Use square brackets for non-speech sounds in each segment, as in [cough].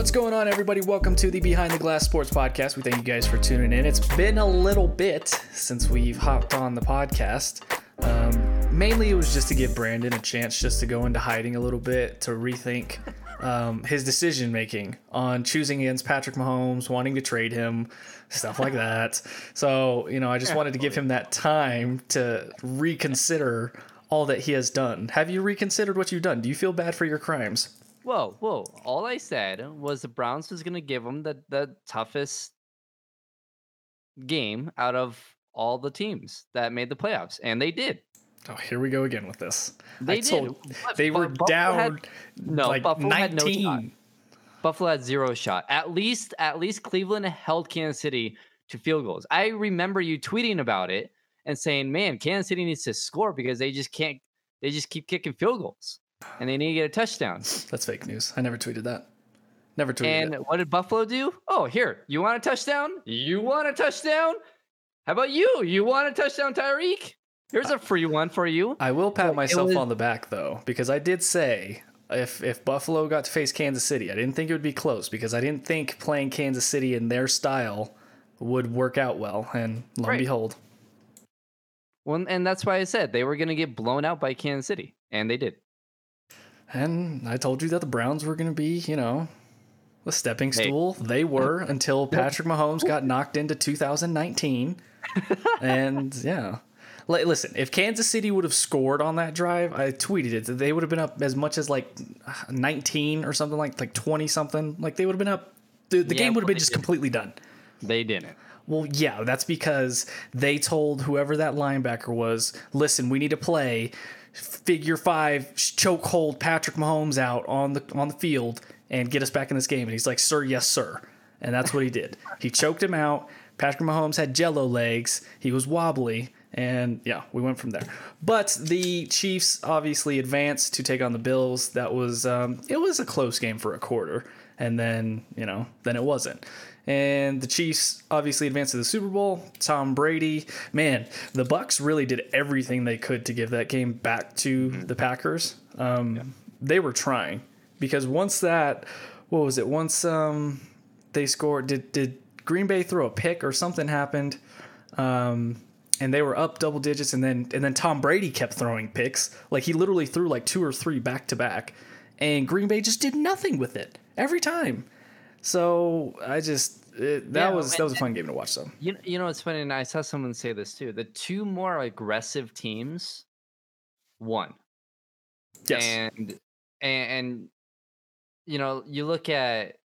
What's going on, everybody? Welcome to the Behind the Glass Sports Podcast. We thank you guys for tuning in. It's been a little bit since we've hopped on the podcast. Um, mainly, it was just to give Brandon a chance just to go into hiding a little bit, to rethink um, his decision making on choosing against Patrick Mahomes, wanting to trade him, stuff like that. So, you know, I just wanted to give him that time to reconsider all that he has done. Have you reconsidered what you've done? Do you feel bad for your crimes? Whoa, whoa. All I said was the Browns was going to give them the, the toughest game out of all the teams that made the playoffs, and they did. Oh, here we go again with this. They I did. told- they were Buffalo down had- no, like Buffalo had no 19. shot. Buffalo had zero shot. At least, at least Cleveland held Kansas City to field goals. I remember you tweeting about it and saying, "Man, Kansas City needs to score because they just can't. They just keep kicking field goals, and they need to get a touchdown." That's fake news. I never tweeted that. Never tweeted And it. what did Buffalo do? Oh, here, you want a touchdown? You want a touchdown? How about you? You want a touchdown, Tyreek? Here's a free one for you. I will pat myself was- on the back though, because I did say if if Buffalo got to face Kansas City, I didn't think it would be close because I didn't think playing Kansas City in their style would work out well. And lo and behold, Well, and that's why I said they were going to get blown out by Kansas City, and they did. And I told you that the Browns were going to be, you know, the stepping Hey. stool. They were until Patrick Mahomes got knocked into 2019. [laughs] and yeah. Li- Listen, if Kansas City would have scored on that drive, I tweeted it that they would have been up as much as like 19 or something like like 20 something. Like they would have been up. The, the Yeah, game would have been just didn't. completely done. They didn't. Well, yeah, that's because they told whoever that linebacker was, listen, we need to play figure five choke hold Patrick Mahomes out on the on the field and get us back in this game. And he's like, sir, yes, sir. And that's what he did. He choked him out. Patrick Mahomes had jello legs. He was wobbly. And yeah, we went from there. But the Chiefs obviously advanced to take on the Bills. That was um, it was a close game for a quarter, and then you know then it wasn't. And the Chiefs obviously advanced to the Super Bowl. Tom Brady, man, the Bucks really did everything they could to give that game back to the Packers. Um, They were trying because once that, what was it? Once um, they scored, did did Green Bay throw a pick or something happened? Um, and they were up double digits, and then and then Tom Brady kept throwing picks. Like he literally threw like two or three back to back, and Green Bay just did nothing with it every time. So I just it, that Yeah, was that was a fun game to watch. though. You, you know, it's funny, and I saw someone say this too. The two more aggressive teams won. yes, and and, and you know you look at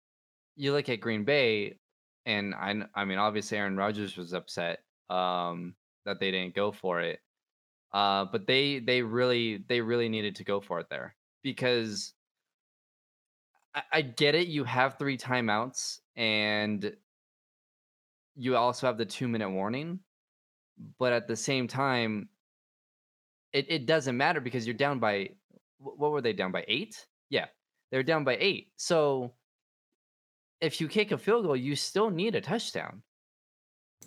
you look at Green Bay, and I I mean obviously Aaron Rodgers was upset um, that they didn't go for it, uh, but they they really they really needed to go for it there because I, I get it. You have three timeouts and you also have the two minute warning, but at the same time, it, it doesn't matter because you're down by what were they down by eight? Yeah, they're down by eight. So if you kick a field goal, you still need a touchdown.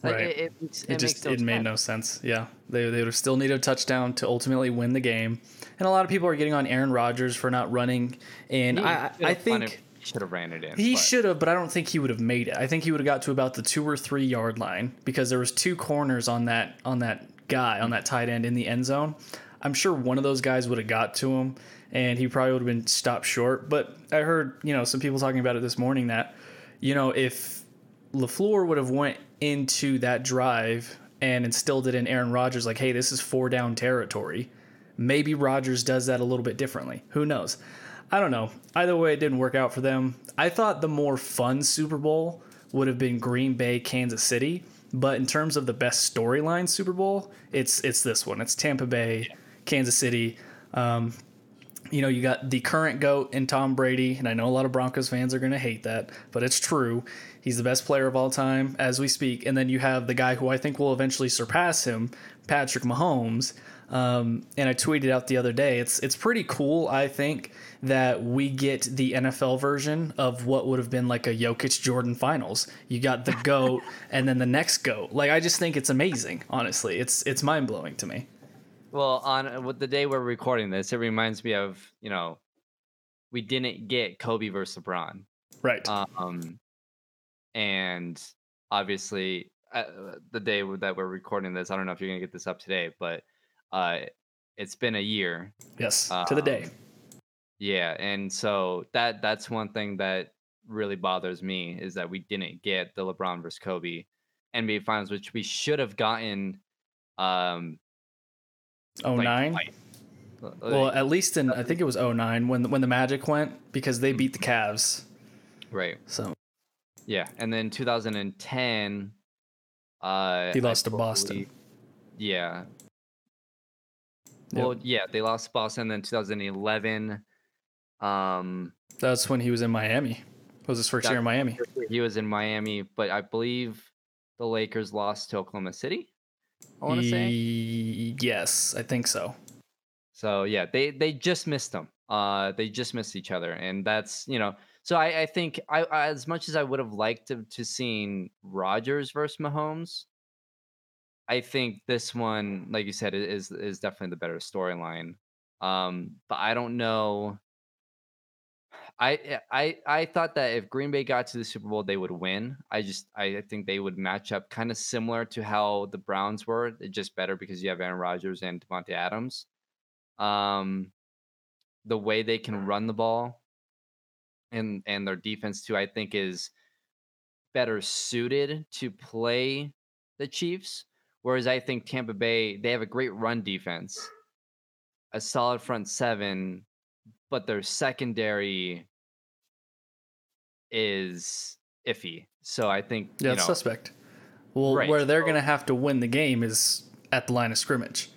Like, Right. It, it, it, it just it made no sense. Yeah, they they would have still needed a touchdown to ultimately win the game. And a lot of people are getting on Aaron Rodgers for not running. And I I think. he should have ran it in. He should have, but I don't think he would have made it. I think he would have got to about the two or three yard line because there was two corners on that on that guy on that tight end in the end zone. I'm sure one of those guys would have got to him, and he probably would have been stopped short. But I heard you know some people talking about it this morning that you know if LaFleur would have went into that drive and instilled it in Aaron Rodgers like, hey, this is four down territory. Maybe Rodgers does that a little bit differently. Who knows? I don't know. Either way, it didn't work out for them. I thought the more fun Super Bowl would have been Green Bay, Kansas City. But in terms of the best storyline Super Bowl, it's it's this one. It's Tampa Bay, Kansas City. Um, you know, you got the current GOAT in Tom Brady, and I know a lot of Broncos fans are going to hate that, but it's true. He's the best player of all time as we speak. And then you have the guy who I think will eventually surpass him, Patrick Mahomes. Um, and I tweeted out the other day, it's it's pretty cool, I think, that we get the NFL version of what would have been like a Jokic Jordan finals. You got the [laughs] GOAT and then the next GOAT. Like I just think it's amazing, honestly. It's it's mind blowing to me. Well, on with the day we're recording this, it reminds me of you know, we didn't get Kobe versus LeBron. Right. Um, and obviously, uh, the day that we're recording this, I don't know if you're gonna get this up today, but uh, it's been a year. yes. to the day. um, Yeah, and so that that's one thing that really bothers me is that we didn't get the LeBron versus Kobe NBA Finals, which we should have gotten. Um, Oh like, nine. twice. Uh, Well, at least in I think it was 09 when when the Magic went because they beat the Cavs. right, So yeah, and then 2010. Uh, He I lost to Boston. believe- Yeah. Yep. Well, yeah, they lost to Boston. Then 2011. Um, that's when he was in Miami. It was his first year in Miami. he was in Miami, but I believe the Lakers lost to Oklahoma City. I want to say. Yes, I think so. So yeah, they they just missed them. Uh, they just missed each other, and that's you know. So I I think I I- as much as I would have liked to to seen Rodgers versus Mahomes, I think this one, like you said, is is definitely the better storyline. Um, but I don't know. I I I thought that if Green Bay got to the Super Bowl, they would win. I just I think they would match up kind of similar to how the Browns were, just better because you have Aaron Rodgers and Davante Adams. Um, the way they can run the ball, and and their defense too, I think is better suited to play the Chiefs. Whereas I think Tampa Bay they have a great run defense, a solid front seven, but their secondary is iffy. So I think Yeah, you know, suspect. Well, Right, where they're going to have to win the game is at the line of scrimmage.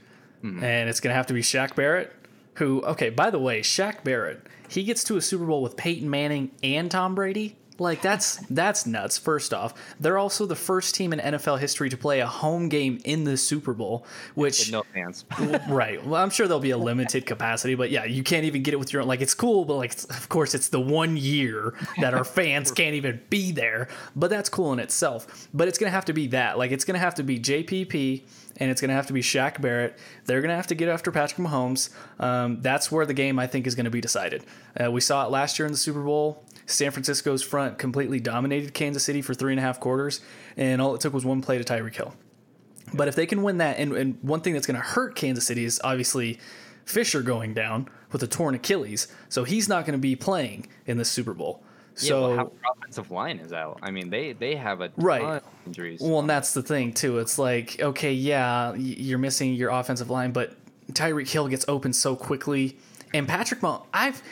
Mhm. And it's going to have to be Shaq Barrett, who, okay, by the way, Shaq Barrett, he gets to a Super Bowl with Peyton Manning and Tom Brady. Like that's that's nuts. First off, they're also the first team in NFL history to play a home game in the Super Bowl, which no fans. [laughs] right. Well, I'm sure there'll be a limited capacity, but yeah, you can't even get it with your own. Like, it's cool, but like, of course, it's the one year that our fans can't even be there. But that's cool in itself. But it's gonna have to be that. Like, it's gonna have to be JPP and it's gonna have to be Shaq Barrett. They're gonna have to get after Patrick Mahomes. Um, that's where the game I think is gonna be decided. Uh, we saw it last year in the Super Bowl. San Francisco's front completely dominated Kansas City for three and a half quarters, and all it took was one play to Tyreek Hill. But if they can win that, and, and one thing that's going to hurt Kansas City is obviously Fisher going down with a torn Achilles, so he's not going to be playing in the Super Bowl. yeah, So well, how offensive line is out. I mean, they they have a ton Right. of injuries. Well, and that's the thing too. It's like, okay, yeah, you're missing your offensive line, but Tyreek Hill gets open so quickly, and Patrick Mah- I've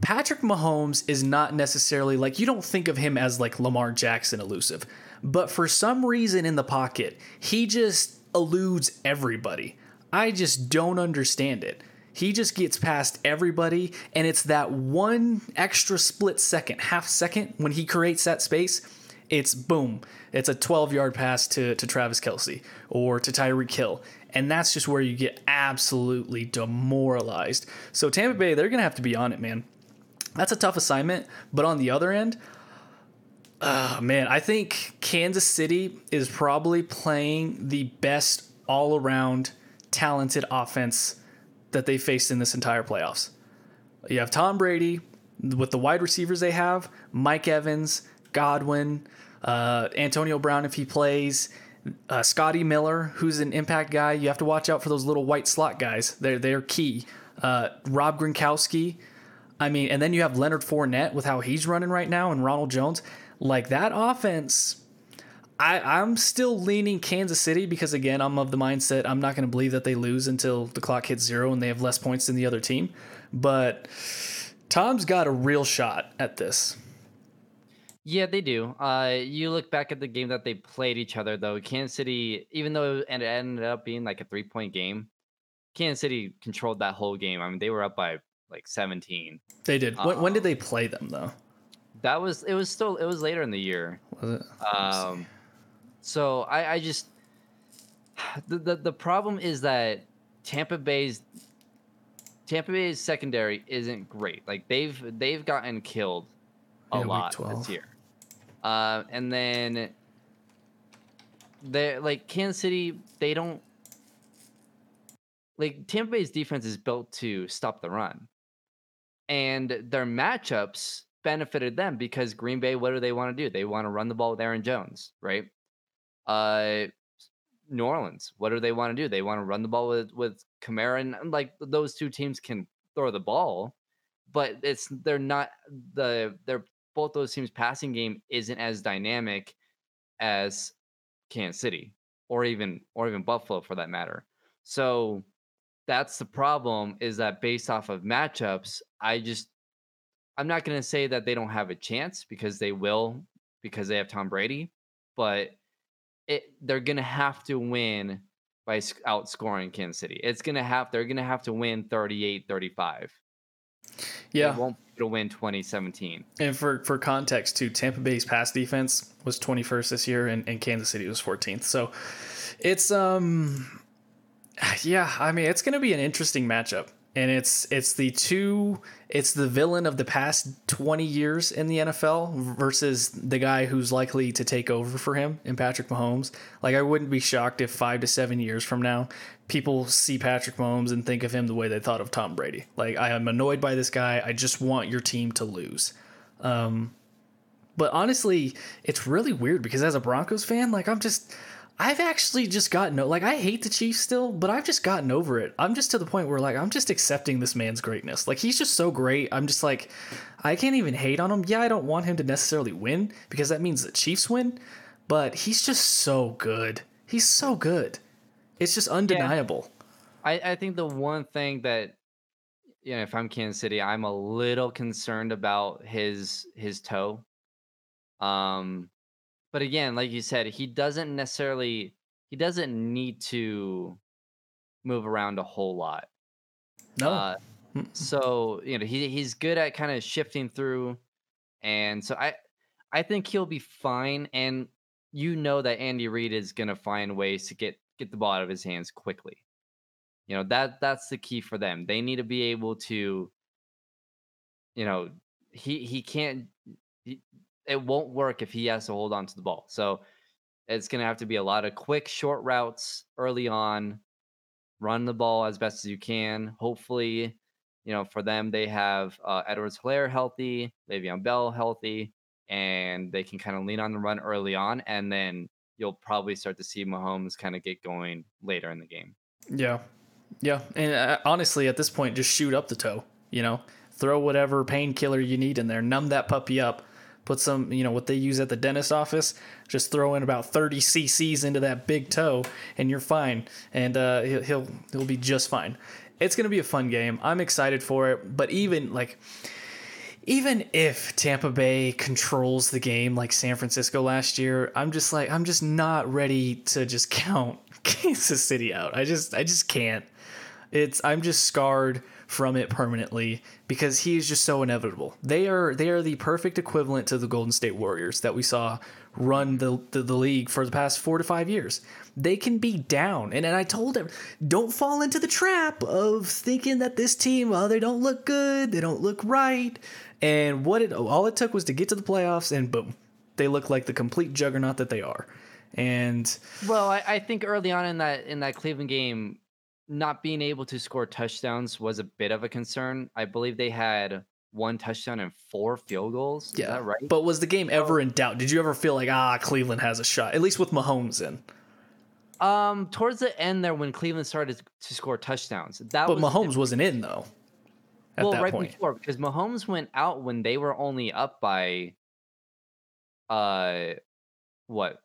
Patrick Mahomes is not necessarily like you don't think of him as like Lamar Jackson elusive, but for some reason in the pocket, he just eludes everybody. I just don't understand it. He just gets past everybody, and it's that one extra split second, half second, when he creates that space it's boom. It's a 12 yard pass to, to Travis Kelce or to Tyreek Hill. And that's just where you get absolutely demoralized. So Tampa Bay, they're going to have to be on it, man. That's a tough assignment. But on the other end, uh, man, I think Kansas City is probably playing the best all around talented offense that they faced in this entire playoffs. You have Tom Brady with the wide receivers they have, Mike Evans, Godwin, uh, Antonio Brown if he plays, uh, Scotty Miller, who's an impact guy. You have to watch out for those little white slot guys. They're they're key. Uh, Rob Gronkowski. I mean, and then you have Leonard Fournette with how he's running right now, and Ronald Jones. Like that offense, I, I'm still leaning Kansas City because again, I'm of the mindset I'm not going to believe that they lose until the clock hits zero and they have less points than the other team. But Tom's got a real shot at this. Yeah, they do. Uh, you look back at the game that they played each other, though. Kansas City, even though it ended up being like a three point game, Kansas City controlled that whole game. I mean, they were up by like 17. They did. When, when did they play them though? That was it. Was still it was later in the year. Was it? Um, so I, I just [sighs] the, the the problem is that Tampa Bay's Tampa Bay's secondary isn't great. Like they've they've gotten killed a Yeah, lot this year. Uh, and then they're like Kansas City. They don't like Tampa Bay's defense is built to stop the run, and their matchups benefited them because Green Bay, what do they want to do? They want to run the ball with Aaron Jones, right? Uh, New Orleans, what do they want to do? They want to run the ball with with Kamara, and like those two teams can throw the ball, but it's they're not the they're both those teams' passing game isn't as dynamic as Kansas City or even or even Buffalo for that matter. So that's the problem is that based off of matchups, I just I'm not going to say that they don't have a chance because they will because they have Tom Brady, but it they're going to have to win by outscoring Kansas City. It's going to have they're going to have to win 38-35. Yeah. They won't to win 2017. And for, for context, too, Tampa Bay's pass defense was 21st this year, and, and Kansas City was 14th. So it's um, [sighs] yeah, I mean, it's going to be an interesting matchup and it's it's the two it's the villain of the past 20 years in the NFL versus the guy who's likely to take over for him in Patrick Mahomes. Like I wouldn't be shocked if 5 to 7 years from now people see Patrick Mahomes and think of him the way they thought of Tom Brady. Like I am annoyed by this guy. I just want your team to lose. Um but honestly, it's really weird because as a Broncos fan, like I'm just I've actually just gotten like I hate the Chiefs still, but I've just gotten over it. I'm just to the point where like I'm just accepting this man's greatness. Like he's just so great. I'm just like I can't even hate on him. Yeah, I don't want him to necessarily win because that means the Chiefs win, but he's just so good. He's so good. It's just undeniable. Yeah. I I think the one thing that you know, if I'm Kansas City, I'm a little concerned about his his toe. Um but again, like you said, he doesn't necessarily he doesn't need to move around a whole lot. No. Uh, so you know he he's good at kind of shifting through, and so I I think he'll be fine. And you know that Andy Reid is gonna find ways to get get the ball out of his hands quickly. You know that that's the key for them. They need to be able to, you know, he he can't. He, it won't work if he has to hold on to the ball. So it's going to have to be a lot of quick, short routes early on. Run the ball as best as you can. Hopefully, you know, for them, they have uh, Edwards Helaire healthy, Le'Veon Bell healthy, and they can kind of lean on the run early on. And then you'll probably start to see Mahomes kind of get going later in the game. Yeah. Yeah. And uh, honestly, at this point, just shoot up the toe, you know, throw whatever painkiller you need in there, numb that puppy up put some, you know, what they use at the dentist office, just throw in about 30 cc's into that big toe and you're fine. And uh, he'll, he'll, be just fine. It's to be a fun game. I'm excited for it. But even like, even if Tampa Bay controls the game like San Francisco last year, I'm just like, I'm just not ready to just [laughs] count Kansas City out. I just, I just can't. It's, I'm just scarred from it permanently because he is just so inevitable. They are they are the perfect equivalent to the Golden State Warriors that we saw run the, the, the league for the past four to five years. They can be down. And, and I told him, don't fall into the trap of thinking that this team, oh, they don't look good, they don't look right. And what it all it took was to get to the playoffs and boom, they look like the complete juggernaut that they are. And well, I, I think early on in that in that Cleveland game, not being able to score touchdowns was a bit of a concern. I believe they had one touchdown and four field goals. Yeah, Is that right? But was the game ever in doubt? Did you ever feel like ah, Cleveland has a shot? At least with Mahomes in. Um, towards the end there, when Cleveland started to score touchdowns, that but was Mahomes wasn't in though. well, right point. before because Mahomes went out when they were only up by, uh, what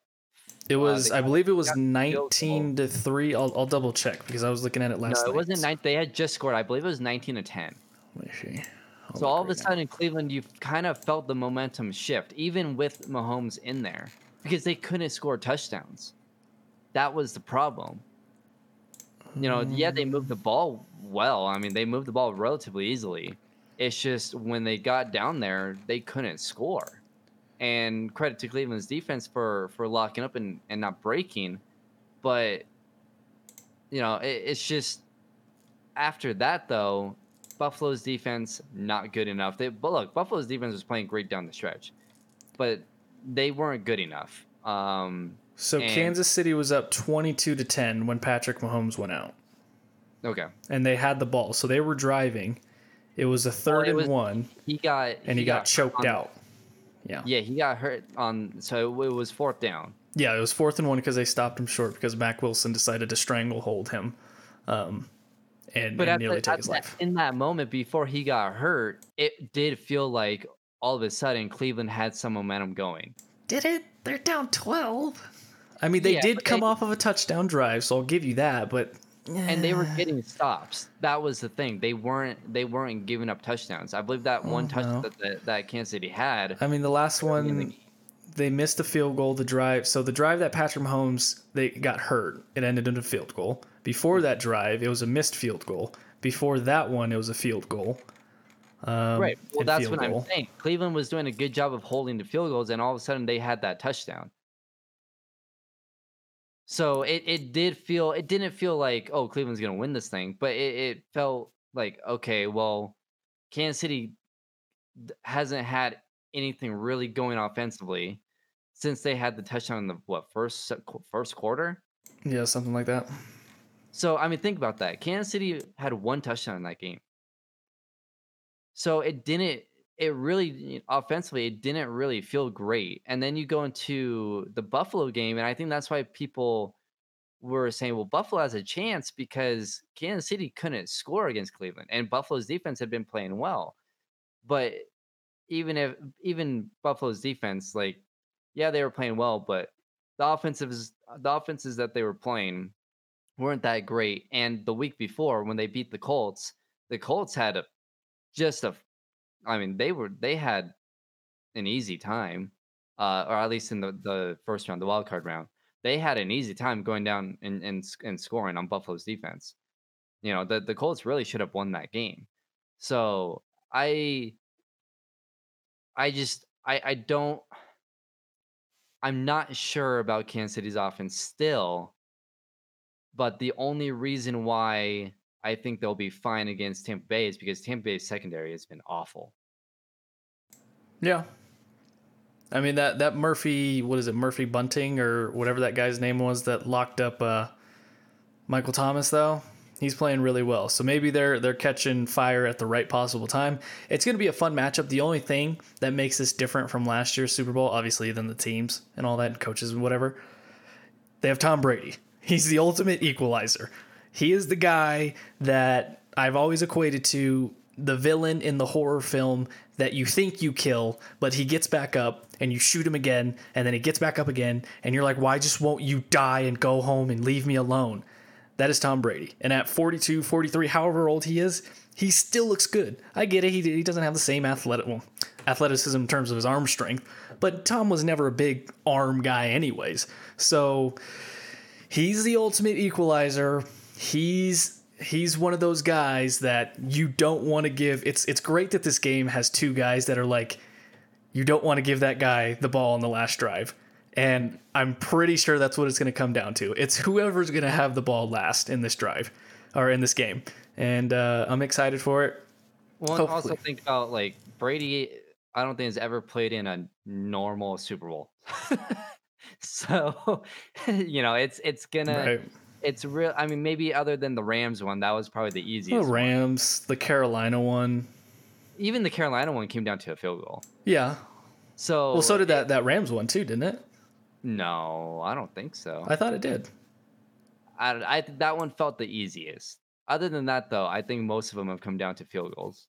it was, uh, I believe it was 19 to 3. I'll, I'll double check because I was looking at it last No, it night. wasn't 9. They had just scored. I believe it was 19 to 10. Let me see. I'll so all of a sudden, in Cleveland, you've kind of felt the momentum shift, even with Mahomes in there, because they couldn't score touchdowns. That was the problem. You know, yeah, they moved the ball well. I mean, they moved the ball relatively easily. It's just when they got down there, they couldn't score and credit to Cleveland's defense for for locking up and, and not breaking. But you know, it, it's just after that though, Buffalo's defense not good enough. They but look, Buffalo's defense was playing great down the stretch, but they weren't good enough. Um, so Kansas City was up twenty-two to ten when Patrick Mahomes went out. Okay, and they had the ball, so they were driving, It was a third it and one, He got and he, got, hurt choked on- out. Yeah. Yeah, he got hurt on. So it was fourth down. Yeah, it was fourth and one because they stopped him short because Mack Wilson decided to stranglehold him, um, and, But and nearly the, take his that- life. in that moment before he got hurt, it did feel like all of a sudden Cleveland had some momentum going. Did it? They're down twelve. I mean, they Yeah, did come they- off of a touchdown drive, so I'll give you that. But and they were getting stops. That was the thing. They weren't they weren't giving up touchdowns. I believe that one Oh, touchdown no. that, that that Kansas City had. I mean, the last early in the one they missed the field goal. The drive, so the drive that Patrick Mahomes they got hurt. It ended in a field goal. Before that drive, it was a missed field goal. Before that one, it was a field goal. Um, right. Well, that's what goal. I'm saying. Cleveland was doing a good job of holding the field goals, and all of a sudden they had that touchdown. So it, it did feel it didn't feel like oh Cleveland's gonna win this thing, but it, it felt like okay well Kansas City hasn't had anything really going offensively since they had the touchdown in the what first first quarter. Yeah, something like that. So I mean, think about that. Kansas City had one touchdown in that game. So it didn't. It really offensively, it didn't really feel great. And then you go into the Buffalo game, and I think that's why people were saying, "Well, Buffalo has a chance because Kansas City couldn't score against Cleveland, and Buffalo's defense had been playing well." But even if even Buffalo's defense, like, yeah, they were playing well, but the offensives, the offenses that they were playing weren't that great. And the week before, when they beat the Colts, the Colts had a just a, I mean, they were they had an easy time, uh, or at least in the the first round, the wild card round, they had an easy time going down and and, and scoring on Buffalo's defense. You know, the the Colts really should have won that game. So I, I just I I don't. I'm not sure about Kansas City's offense still, but the only reason why I think they'll be fine against Tampa Bay is because Tampa Bay's secondary has been awful. Yeah. I mean that that Murphy, what is it, Murphy Bunting or whatever that guy's name was that locked up uh, Michael Thomas though. He's playing really well. So maybe they're they're catching fire at the right possible time. It's going to be a fun matchup. The only thing that makes this different from last year's Super Bowl, obviously, than the teams and all that, and coaches and whatever, they have Tom Brady. He's the ultimate equalizer. He is the guy that I've always equated to the villain in the horror film that you think you kill, but he gets back up and you shoot him again, and then he gets back up again, and you're like, why just won't you die and go home and leave me alone? That is Tom Brady. And at 42, 43, however old he is, he still looks good. I get it. He, he doesn't have the same athletic, well, athleticism in terms of his arm strength, but Tom was never a big arm guy, anyways. So he's the ultimate equalizer. He's he's one of those guys that you don't want to give. It's it's great that this game has two guys that are like you don't want to give that guy the ball on the last drive. And I'm pretty sure that's what it's going to come down to. It's whoever's going to have the ball last in this drive or in this game. And uh, I'm excited for it. Well, also think about like Brady. I don't think has ever played in a normal Super Bowl. [laughs] so, [laughs] you know, it's it's gonna Right. It's real. I mean, maybe other than the Rams one, that was probably the The easiest. one. Rams, the Carolina one. Even the Carolina one came down to a field goal. Yeah. So Well, so did it- that that Rams one too, didn't it? No, I don't think so. I thought it did. I, I that one felt the easiest. Other than that, though, I think most of them have come down to field goals.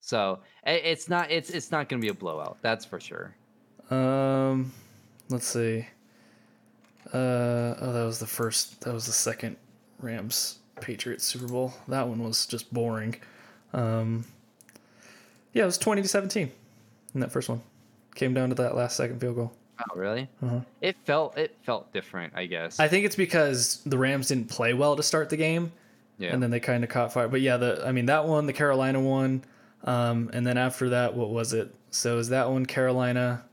So i- it's not it's it's not going to be a blowout. That's for sure. Um, let's see. Uh, oh, that was the first. That was the second Rams Patriots Super Bowl. That one was just boring. Um, yeah, it was twenty to seventeen in that first one. Came down to that last second field goal. Oh, really? Uh-huh. It felt it felt different, I guess. I think it's because the Rams didn't play well to start the game, yeah. and then they kind of caught fire. But yeah, the I mean that one, the Carolina one, um, and then after that, what was it? So is that one Carolina?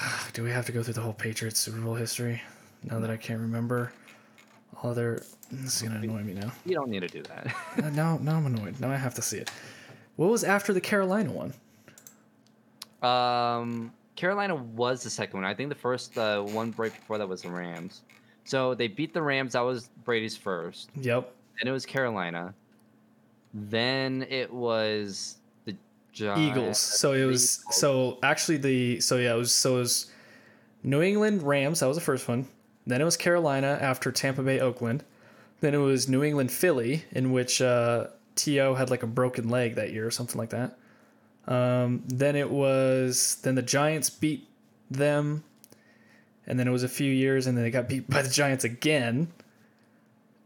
[sighs] Do we have to go through the whole Patriots Super Bowl history? Now that I can't remember all their, this is gonna annoy me now. you don't need to do that. [laughs] Uh, now, now I'm annoyed. Now I have to see it. What was after the Carolina one? um, Carolina was the second one. I think the first uh, one break before that was the Rams. So they beat the Rams. That was Brady's first. Yep. Then it was Carolina. Then it was Giants. Eagles. So it was so actually the so yeah it was so it was New England Rams. That was the first one. Then it was Carolina after Tampa Bay Oakland. Then it was New England Philly in which uh, T.O. had like a broken leg that year or something like that. Um, then it was then the Giants beat them, and then it was a few years, and then they got beat by the Giants again,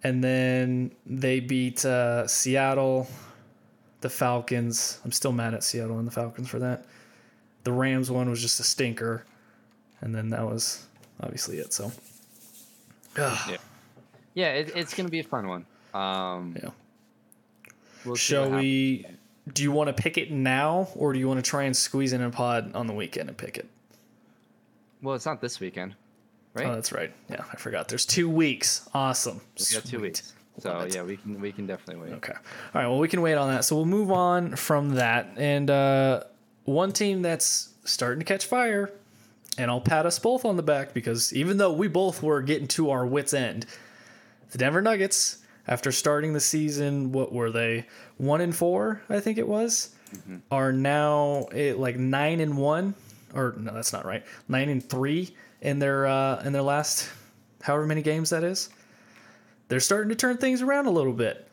and then they beat uh, Seattle, the Falcons. I'm still mad at Seattle and the Falcons for that. The Rams one was just a stinker, and then that was obviously it. So, yeah, yeah, it, it's gonna be a fun one. Um, yeah. we'll Shall we? Do you want to pick it now, or do you want to try and squeeze in a pod on the weekend and pick it? Well, it's not this weekend, right? Oh, that's right. Yeah, I forgot. There's two weeks. Awesome. we got two weeks, so yeah, we can we can definitely wait. Okay. All right. Well, we can wait on that. So we'll move on from that. And uh, one team that's starting to catch fire, and I'll pat us both on the back because even though we both were getting to our wits' end, the Denver Nuggets, after starting the season, what were they? One and four, I think it was, are now eh, like nine and one, or no, that's not right. Nine and three in their uh, in their last however many games that is. They're starting to turn things around a little bit.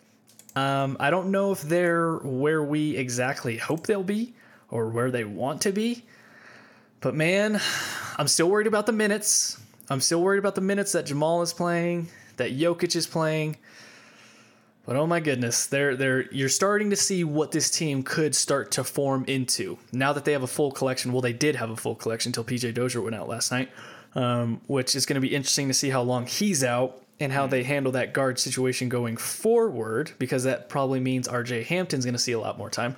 Um, I don't know if they're where we exactly hope they'll be or where they want to be. But man, I'm still worried about the minutes. I'm still worried about the minutes that Jamal is playing, that Jokic is playing. But oh my goodness, they're they're you're starting to see what this team could start to form into now that they have a full collection. Well, they did have a full collection until PJ Dozier went out last night, um, which is going to be interesting to see how long he's out and how they handle that guard situation going forward because that probably means RJ Hampton's going to see a lot more time.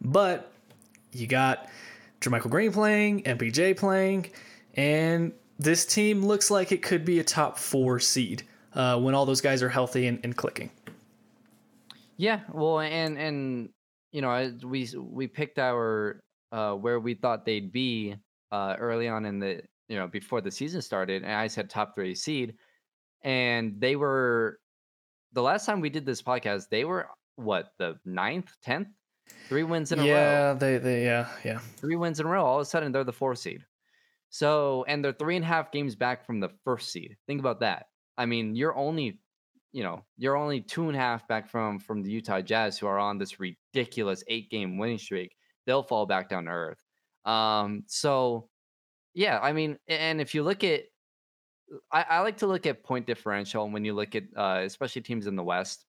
But you got JaMychal Green playing, MPJ playing, and this team looks like it could be a top four seed uh, when all those guys are healthy and, and clicking. Yeah, well, and and you know, I- we we picked our uh where we thought they'd be uh early on in the you know before the season started, and I said top three seed, and they were the last time we did this podcast, they were what the ninth, tenth, three wins in a row, Yeah, they they yeah yeah. three wins in a row. All of a sudden, they're the four seed. So, and they're three and a half games back from the first seed. Think about that. I mean, you're only, you know, you're only two and a half back from from the Utah Jazz, who are on this ridiculous eight game winning streak. They'll fall back down to earth. Um, so, yeah, I mean, and if you look at, I, I like to look at point differential when you look at, uh, especially teams in the West.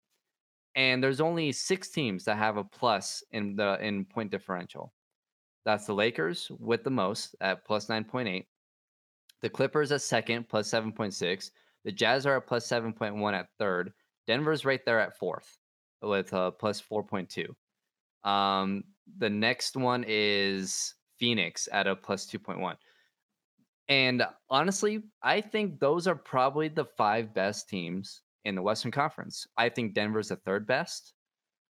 And there's only six teams that have a plus in the in point differential. That's the Lakers with the most at plus 9.8. The Clippers at second, plus 7.6. The Jazz are at plus 7.1 at third. Denver's right there at fourth with uh, plus 4.2. Um, the next one is Phoenix at a plus 2.1. And honestly, I think those are probably the five best teams in the Western Conference. I think Denver's the third best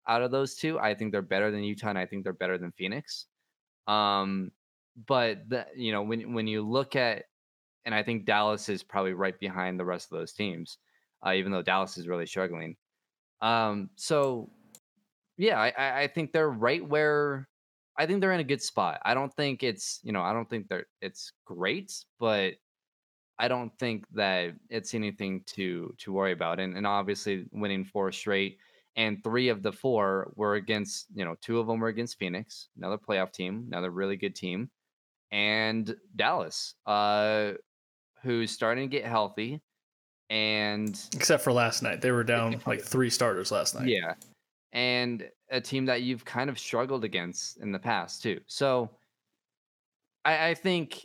out of those two. I think they're better than Utah, and I think they're better than Phoenix. Um, but the, you know, when when you look at, and I think Dallas is probably right behind the rest of those teams, uh, even though Dallas is really struggling. Um, so yeah, I, I I think they're right where I think they're in a good spot. I don't think it's you know I don't think they're it's great, but I don't think that it's anything to to worry about. And and obviously winning four straight and three of the four were against you know two of them were against Phoenix, another playoff team, another really good team, and Dallas, uh, who's starting to get healthy, and Except for last night, they were down like [laughs] three starters last night. yeah, and a team that you've kind of struggled against in the past too. So I, I think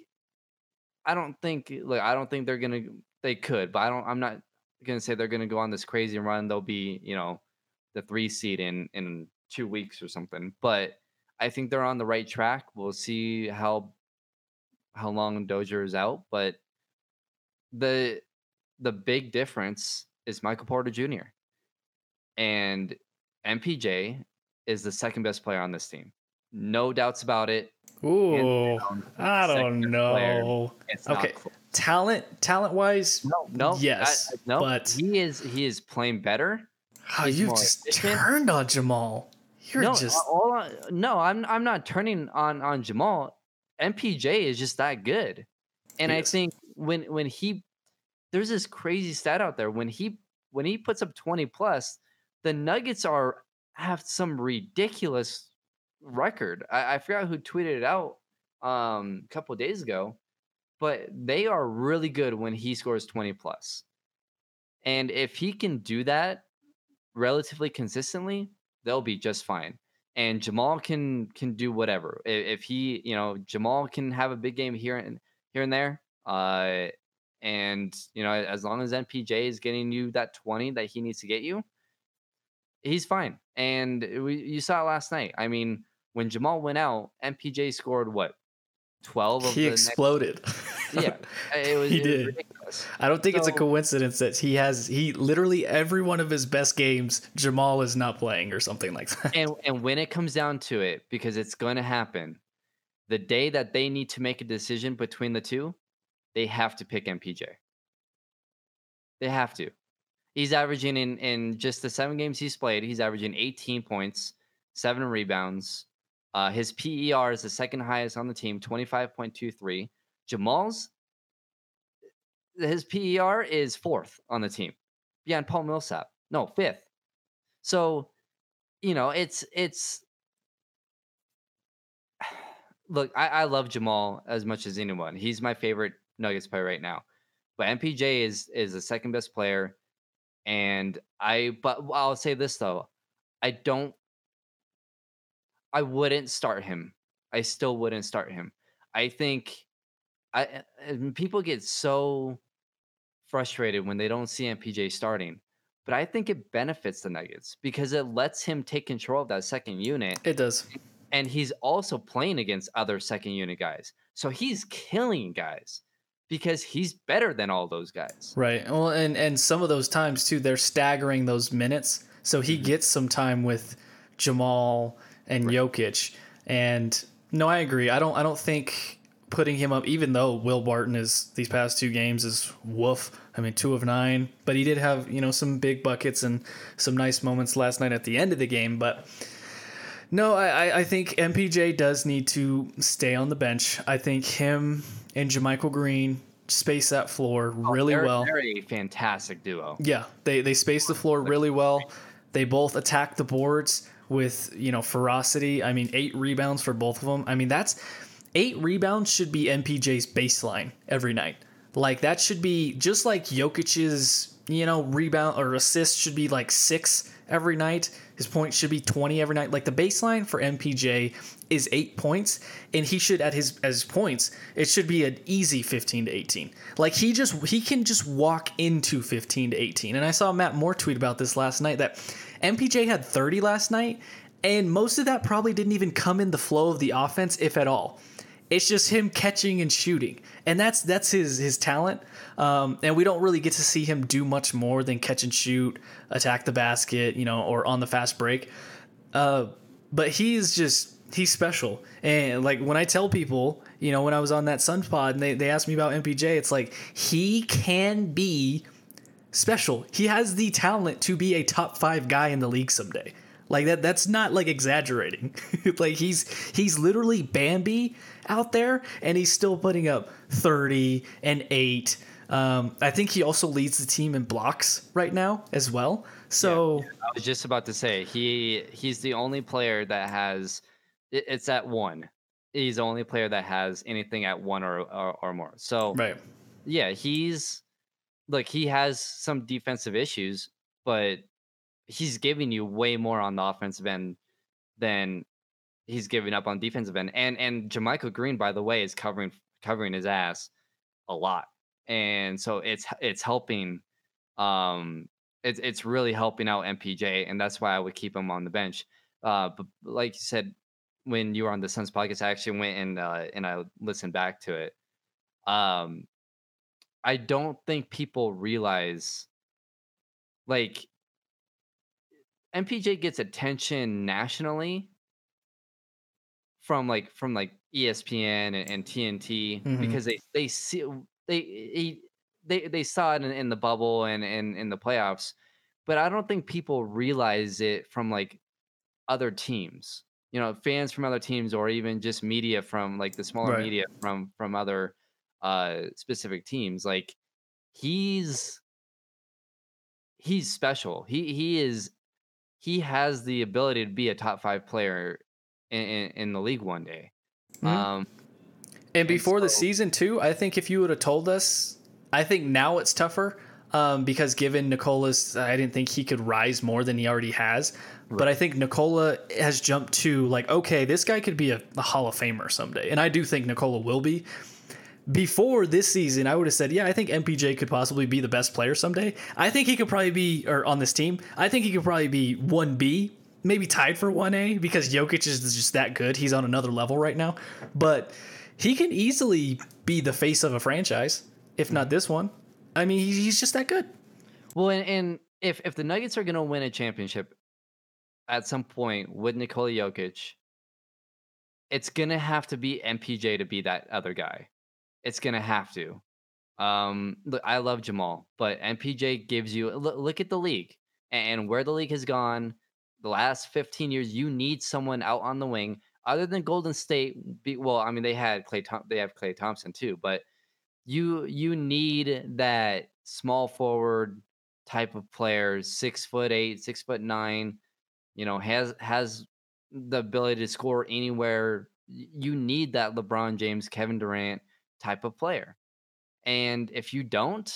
I don't think like I don't think they're gonna they could, but I don't I'm not gonna say they're gonna go on this crazy run. They'll be, you know, the three seed in in two weeks or something. But I think they're on the right track. We'll see how how long Dozier is out, but the the big difference is Michael Porter Jr. and MPJ is the second best player on this team. No doubts about it. Ooh, down, I don't know. Okay, talent, talent wise, No, no, yes, I- no. but he is he is playing better. Ah, oh, you've just turned on Jamal. You're no, just all I, no. I'm I'm not turning on on Jamal. MPJ is just that good, and I think when when he there's this crazy stat out there when he when he puts up 20 plus, the Nuggets are have some ridiculous record. I, I forgot who tweeted it out um, a couple days ago, but they are really good when he scores 20 plus. And if he can do that relatively consistently, they'll be just fine. And Jamal can can do whatever. If, if he, you know, Jamal can have a big game here and here and there. Uh, and you know, as long as MPJ is getting you that 20 that he needs to get you, he's fine. And we, you saw it last night. I mean, when Jamal went out, MPJ scored what? 12 he exploded. Next... yeah, [laughs] it was, he it did. ridiculous. I don't think so, it's a coincidence that he has he literally every one of his best games Jamal is not playing or something like that. And and when it comes down to it, because it's going to happen, the day that they need to make a decision between the two, they have to pick MPJ. They have to. He's averaging in in just the seven games he's played, he's averaging 18 points, seven rebounds. Uh, his PER is the second highest on the team, 25.23. Jamal's his PER is fourth on the team, behind Paul Millsap. No, fifth. So, you know, it's it's. [sighs] Look, I, I love Jamal as much as anyone. He's my favorite Nuggets player right now. But MPJ is is the second best player, and I. But I'll say this though, I don't. I wouldn't start him. I still wouldn't start him. I think, I eh, eh, people get so frustrated when they don't see MPJ starting, but I think it benefits the Nuggets because it lets him take control of that second unit. It does. And he's also playing against other second unit guys. So he's killing guys because he's better than all those guys. Right. Well, and and some of those times too, they're staggering those minutes, so he Mhm. gets some time with Jamal and Jokic. And no, I agree. I don't. I don't think putting him up, even though Will Barton is these past two games is woof. I mean, two of nine, but he did have you know some big buckets and some nice moments last night at the end of the game, but. No, I- I think MPJ does need to stay on the bench. I think him and JaMychal Green space that floor oh, really Oh, They're- well. They're a fantastic duo. Yeah, they they space the floor really well. They both attack the boards with you know ferocity. I mean, eight rebounds for both of them. I mean, that's eight rebounds should be MPJ's baseline every night. Like that should be just like Jokic's you know rebound or assist should be like six every night. His points should be twenty every night. Like the baseline for MPJ is eight points, and he should at his as points it should be an easy fifteen to eighteen. Like he just he can just walk into fifteen to eighteen. And I saw Matt Moore tweet about this last night that MPJ had thirty last night, and most of that probably didn't even come in the flow of the offense, if at all. It's just him catching and shooting, and that's that's his his talent. Um, and we don't really get to see him do much more than catch and shoot, attack the basket, you know, or on the fast break. Uh, but he's just he's special. And like when I tell people, you know, when I was on that Suns pod and they, they asked me about MPJ, it's like he can be special. He has the talent to be a top five guy in the league someday. Like that that's not like exaggerating. [laughs] like he's he's literally Bambi out there and he's still putting up 30 and 8. Um, I think he also leads the team in blocks right now as well. So I was just about to say he he's the only player that has it- it's at one. He's the only player that has anything at one or or, or more. So right. yeah, he's like he has some defensive issues, but he's giving you way more on the offensive end than he's giving up on defensive end. And and JaMychal Green, by the way, is covering covering his ass a lot. And so it's it's helping um it's it's really helping out MPJ, and that's why I would keep him on the bench. Uh but like you said, when you were on the Suns podcast, I actually went and uh and I listened back to it. Um I don't think people realize like MPJ gets attention nationally from like from like ESPN and, and TNT Mhm. because they they see they he, they they saw it in, in the bubble and in in the playoffs, but I don't think people realize it from like other teams. You know, fans from other teams or even just media from like the smaller Right. media from from other uh specific teams. Like he's he's special. He he is he has the ability to be a top 5 player in in, in the league one day. Mhm. Um And before the so- season too, I think if you would have told us, I think now it's tougher um, because given Nicolas, I didn't think he could rise more than he already has. But I think Nikola has jumped to like, okay, this guy could be a, a Hall of Famer someday, and I do think Nikola will be. Before this season, I would have said, yeah, I think MPJ could possibly be the best player someday. I think he could probably be, or on this team, I think he could probably be one B, maybe tied for one A because Jokic is just that good. He's on another level right now, but he can easily be the face of a franchise, if not this one. I mean, he's, he's just that good. Well, and, and if if the Nuggets are going to win a championship at some point with Nikola Jokic, it's to have to be MPJ to be that other guy. It's to have to. Um, look, I love Jamal, but MPJ gives you look, look at the league and, where the league has gone. The last 15 years, you need someone out on the wing other than Golden State. Well, I mean, they had Klay. Thom- they have Klay Thompson too, but you you need that small forward type of player, six foot eight, six foot nine, you know, has has the ability to score anywhere. You need that LeBron James, Kevin Durant type of player. And if you don't,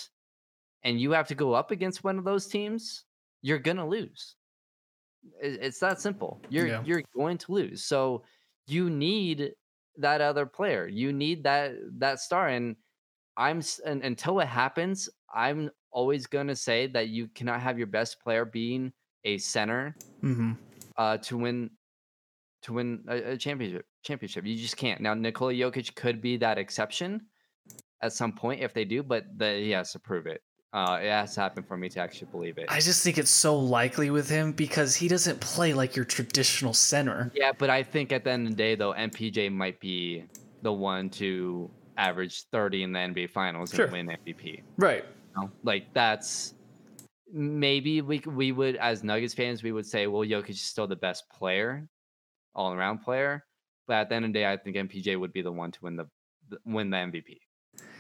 and you have to go up against one of those teams, you're gonna lose. It's that simple. You're Yeah. you're going to lose. So you need that other player. You need that that star. And I'm and, until it happens, I'm always gonna say that you cannot have your best player being a center Mm-hmm. uh, to win to win a, a championship. Championship, you just can't. Now, Nikola Jokic could be that exception at some point if they do, but the, he has to prove it. Uh, it has to happen for me to actually believe it. I just think it's so likely with him because he doesn't play like your traditional center. yeah, but I think at the end of the day, though, MPJ might be the one to average 30 in the NBA Finals Sure. and win MVP. Right. you know? Like that's maybe we we would as Nuggets fans we would say, well, Jokic is still the best player, all around player. But at the end of the day, I think MPJ would be the one to win the win the MVP.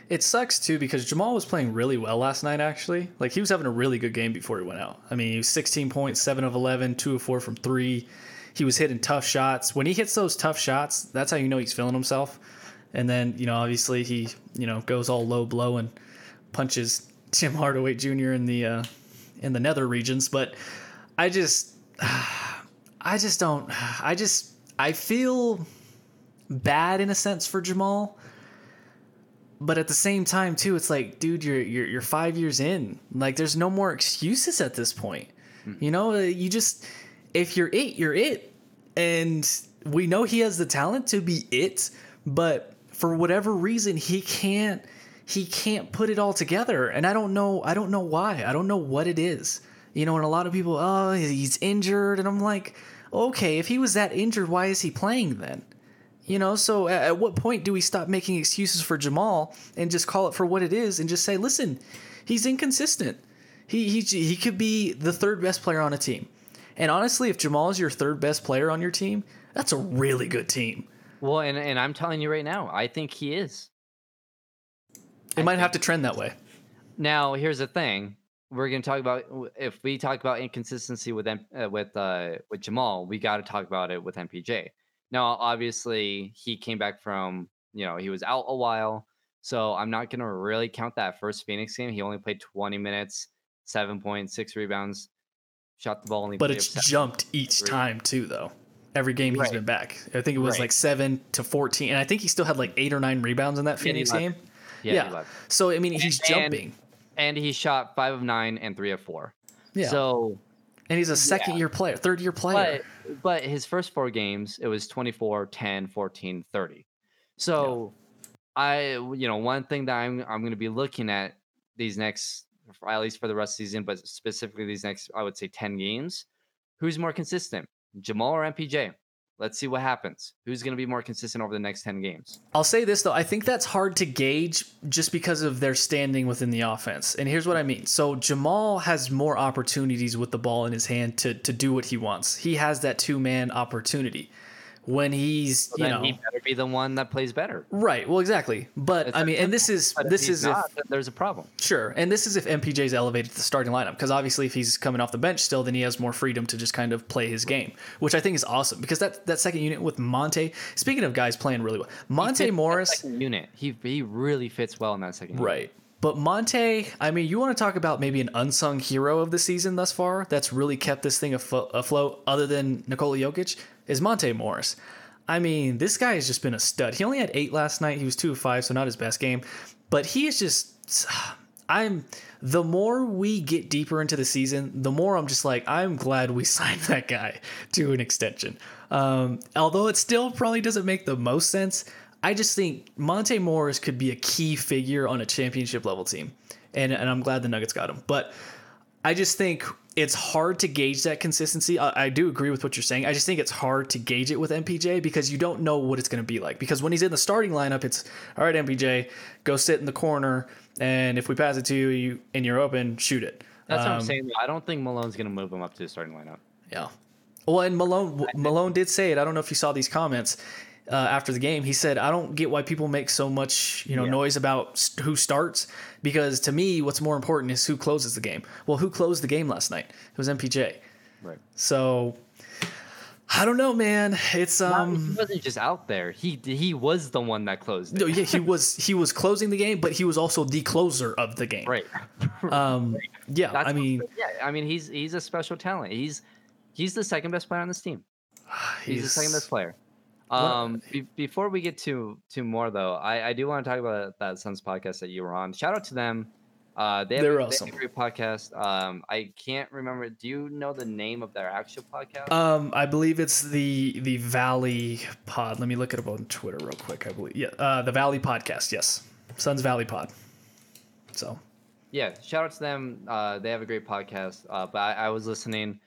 It sucks too because Jamal was playing really well last night, actually. Like he was having a really good game before he went out. I mean, he was 16 points, 7 of 11, 2 of 4 from 3. He was hitting tough shots. When he hits those tough shots, that's how you know he's feeling himself. And then, you know, obviously he, you know, goes all low blow and punches Tim Hardaway Jr. in the uh, in the nether regions. But I just, [sighs] I just don't. I just, I feel bad in a sense for Jamal but at the same time too it's like dude you're you're you're 5 years in like there's no more excuses at this point you know uh, you just if you're it you're it and we know he has the talent to be it but for whatever reason he can't he can't put it all together and i don't know i don't know why i don't know what it is you know and a lot of people oh he's injured and i'm like okay if he was that injured why is he playing then you know, so at, at what point do we stop making excuses for Jamal and just call it for what it is and just say, listen, he's inconsistent. He he he could be the third best player on a team. And honestly, if Jamal is your third best player on your team, that's a really good team. Well, and and I'm telling you right now, I think he is. It I might have to trend that way. Now, here's the thing: we're going to talk about if we talk about inconsistency with uh, with uh, with Jamal, we got to talk about it with MPJ. Now, obviously, he came back from you know he was out a while, so I'm not going to really count that first Phoenix game. He only played 20 minutes, seven points, six rebounds, shot the ball only. But it's seven. jumped each Agree. time too, though. Every game he's Right. been back. I think it was Right. like seven to fourteen, and I think he still had like eight or nine rebounds in that Phoenix left. game. Yeah, yeah. So I mean, he's And- jumping. and he shot five of nine and three of four. Yeah. So and he's a second year player, third year player. but but his first four games it was 24 10 14 30 so i you know one thing that i'm i'm going to be looking at these next at least for the rest of the season but specifically these next i would say 10 games who's more consistent jamal or mpj Let's see what happens. Who's going to be more consistent over the next 10 games? I'll say this though, I think that's hard to gauge just because of their standing within the offense. And here's what I mean. So Jamal has more opportunities with the ball in his hand to to do what he wants. He has that two-man opportunity. When he's, So you know, he better be the one that plays better. right. Well, exactly. But It's I mean, and this is if this is if not, then there's a problem. Sure, and this is if MPJ's elevated to the starting lineup because obviously if he's coming off the bench still, then he has more freedom to just kind of play his game, which I think is awesome because that that second unit with Monte. Speaking of guys playing really well, Monte Morris, unit. He he really fits well in that second unit. But Monte, I mean, you want to talk about maybe an unsung hero of the season thus far that's really kept this thing aflo- afloat, other than Nikola Jokic, is Monte Morris. I mean, this guy has just been a stud. He only had eight last night. He was two of five, so not his best game. But he is just. [sighs] I'm. The more we get deeper into the season, the more I'm just like, I'm glad we [laughs] signed that guy to an extension. Um, although it still probably doesn't make the most sense. I just think Monte Morris could be a key figure on a championship level team. And, and I'm glad the Nuggets got him. But I just think it's hard to gauge that consistency. I, I do agree with what you're saying. I just think it's hard to gauge it with MPJ because you don't know what it's going to be like. Because when he's in the starting lineup, it's all right, MPJ, go sit in the corner, and if we pass it to you, you and you're open, shoot it. That's what Um, I'm saying. I don't think Malone's going to move him up to the starting lineup. Yeah. Well, and Malone Malone did say it. I don't know if you saw these comments uh, after the game. He said, "I don't get why people make so much you know Yeah. noise about who starts because to me, what's more important is who closes the game. Well, who closed the game last night? It was MPJ. Right. So I don't know, man. It's um he wasn't just out there. He he was the one that closed. No, yeah, he was he was closing the game, but he was also the closer of the game. Right. [laughs] Um. Yeah. That's I mean, yeah. I mean, he's he's a special talent. He's he's the second best player on this team. He's, the second best player. Um, be, before we get to to more though, I, I do want to talk about that Suns podcast that you were on. Shout out to them. Uh, they have, They're a, awesome. they have a great podcast. Um, I can't remember. Do you know the name of their actual podcast? Um, I believe it's the the Valley Pod. Let me look it up on Twitter real quick. I believe, yeah, uh, the Valley Podcast. Yes, Suns Valley Pod. So yeah, shout out to them. Uh, they have a great podcast. Uh, but I, I was listening.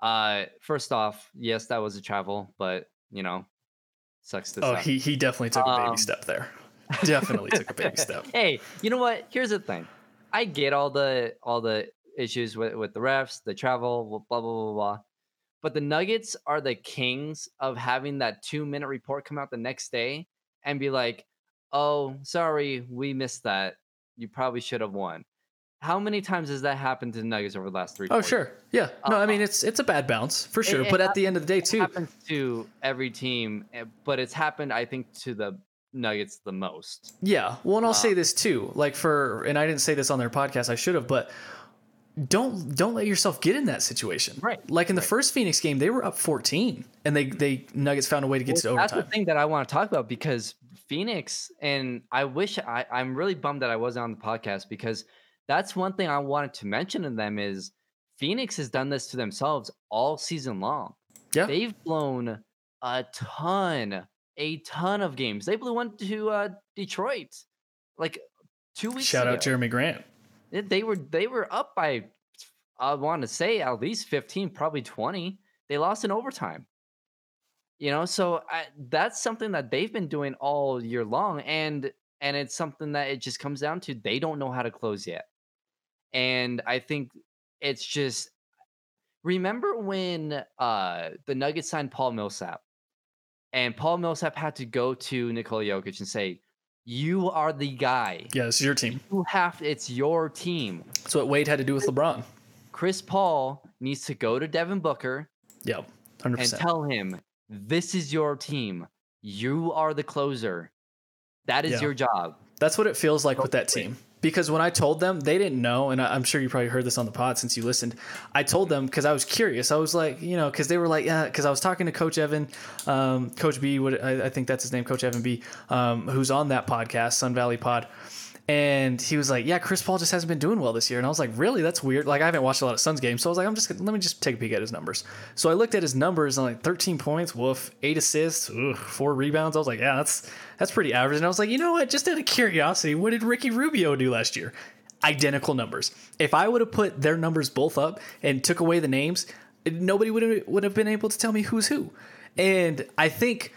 Uh, first off, yes, that was a travel, but you know, sucks to oh, suck. he he definitely took a baby Um, step there. Definitely took a baby step. [laughs] hey, you know what? Here's the thing. I get all the all the issues with with the refs, the travel, blah blah blah blah. But the Nuggets are the kings of having that two minute report come out the next day and be like, "Oh, sorry, we missed that. You probably should have won." How many times has that happened to the Nuggets over the last three? Oh four sure, yeah. No, I mean it's it's a bad bounce for sure. it But at the end of the day, It too, happens to every team, eh, but it's happened, I think, to the Nuggets the most. Yeah. Well, and I'll say Um, this too. Like for, and I didn't say this on their podcast. I should have, but don't don't let yourself get in that situation. Right, Like in the first Phoenix game, they were up 14, and they they Nuggets found a way to get Well, to that's the thing that I want to talk about because Phoenix and I wish I, I'm really bummed that I wasn't on the podcast because that's one thing I wanted to mention to them is Phoenix has done this to themselves all season long. Yeah. They've blown a ton, a ton of games. They blew one to uh, Detroit like two weeks Shout ago. out Jerami Grant. They were they were up by I want to say at least 15, probably 20. They lost in overtime. You know, so I, that's something that they've been doing all year long and and it's something that it just comes down to they don't know how to close yet. And I think it's just remember when uh the Nuggets signed Paul Millsap and Paul Millsap had to go to Nikola Jokic and say, "You are the guy. Yeah, this is your team. You have it's your team." That's what Wade had to do with LeBron. Chris Paul needs to go to Devin Booker Yeah, hundred. And tell him, "This is your team. You are the closer. That is Yeah. your job." That's what it feels like with that team. Because when I told them, they didn't know, and I'm sure you probably heard this on the pod since you listened. I told them because I was curious. I was like, you know, because they were like, yeah, because I was talking to Coach Evan, um, Coach B, what I, I think that's his name, Coach Evan B, um, who's on that podcast, Sun Valley Pod. And he was like, "Yeah, Chris Paul just hasn't been doing well this year." And I was like, "Really? That's weird." Like I haven't watched a lot of Suns games, so I was like, "I'm just let me just take a peek at his numbers." So I looked at his numbers and like 13 points, woof, eight assists, ugh, four rebounds. I was like, "Yeah, that's that's pretty average." And I was like, "You know what? Just out of curiosity, what did Ricky Rubio do last year?" Identical numbers. If I would have put their numbers both up and took away the names, nobody would would have been able to tell me who's who. And I think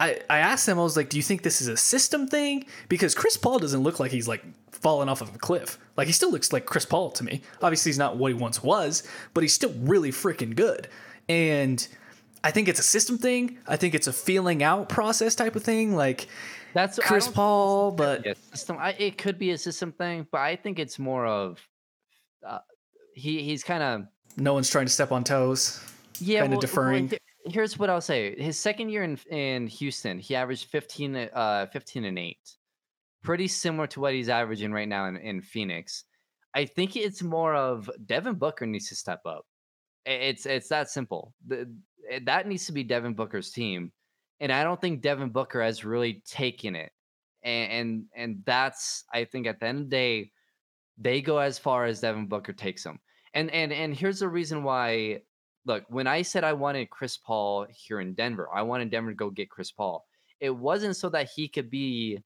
I, I asked them, I was like, do you think this is a system thing? Because Chris Paul doesn't look like he's like falling off of a cliff. Like he still looks like Chris Paul to me. Obviously, he's not what he once was, but he's still really freaking good. And I think it's a system thing. I think it's a feeling out process type of thing. Like That's Chris Paul, but system. I, it could be a system thing, but I think it's more of uh, he he's kind of no one's trying to step on toes. yeah Kinda well- well, deferring. he- here's what I'll say: his second year in in Houston, he averaged 15, uh, 15 and eight, pretty similar to what he's averaging right now in, in Phoenix. I think it's more of Devin Booker needs to step up. It's it's that simple. The, that needs to be Devin Booker's team, and I don't think Devin Booker has really taken it. And and, and that's I think at the end of the day, they go as far as Devin Booker takes them. And and and here's the reason why. Look, when I said I wanted Chris Paul here in Denver, I wanted Denver to go get Chris Paul. It wasn't so that he could be,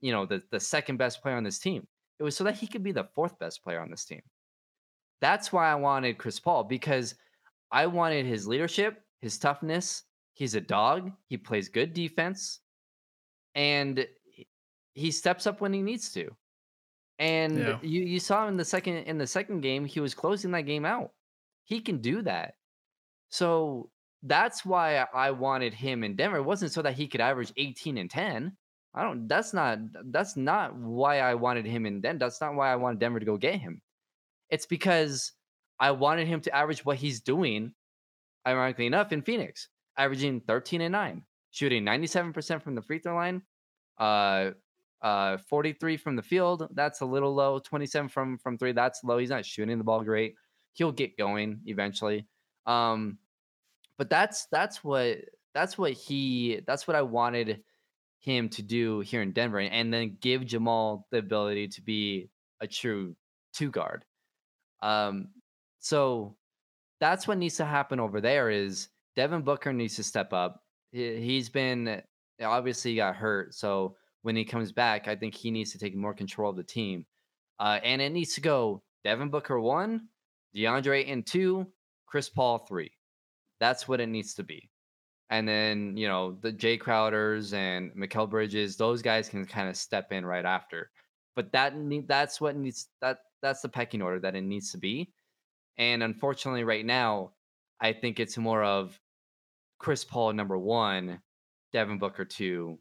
you know, the, the second best player on this team. It was so that he could be the fourth best player on this team. That's why I wanted Chris Paul because I wanted his leadership, his toughness. He's a dog. He plays good defense, and he- steps up when he needs to. And Yeah. you you saw in the second in the second game, he was closing that game out. He can do that. So that's why I wanted him in Denver. It wasn't so that he could average 18 and 10. I don't that's not that's not why I wanted him in Denver. That's not why I wanted Denver to go get him. It's because I wanted him to average what he's doing, ironically enough, in Phoenix, averaging 13 and 9, shooting 97% from the free throw line, uh uh 43 from the field, that's a little low, 27 from from 3, that's low. He's not shooting the ball great. He'll get going eventually. Um but that's that's what that's what he that's what I wanted him to do here in Denver and then give Jamal the ability to be a true two guard. Um, so that's what needs to happen over there is Devin Booker needs to step up. He, he's been obviously he got hurt, so when he comes back, I think he needs to take more control of the team. Uh, and it needs to go Devin Booker one, DeAndre Ayton two, Chris Paul three. That's what it needs to be. And then, you know, the Jay Crowders and Mikal Bridges, those guys can kind of step in right after. But that need, that's what needs that that's the pecking order that it needs to be. And unfortunately, right now, I think it's more of Chris Paul number one, Devin Booker two,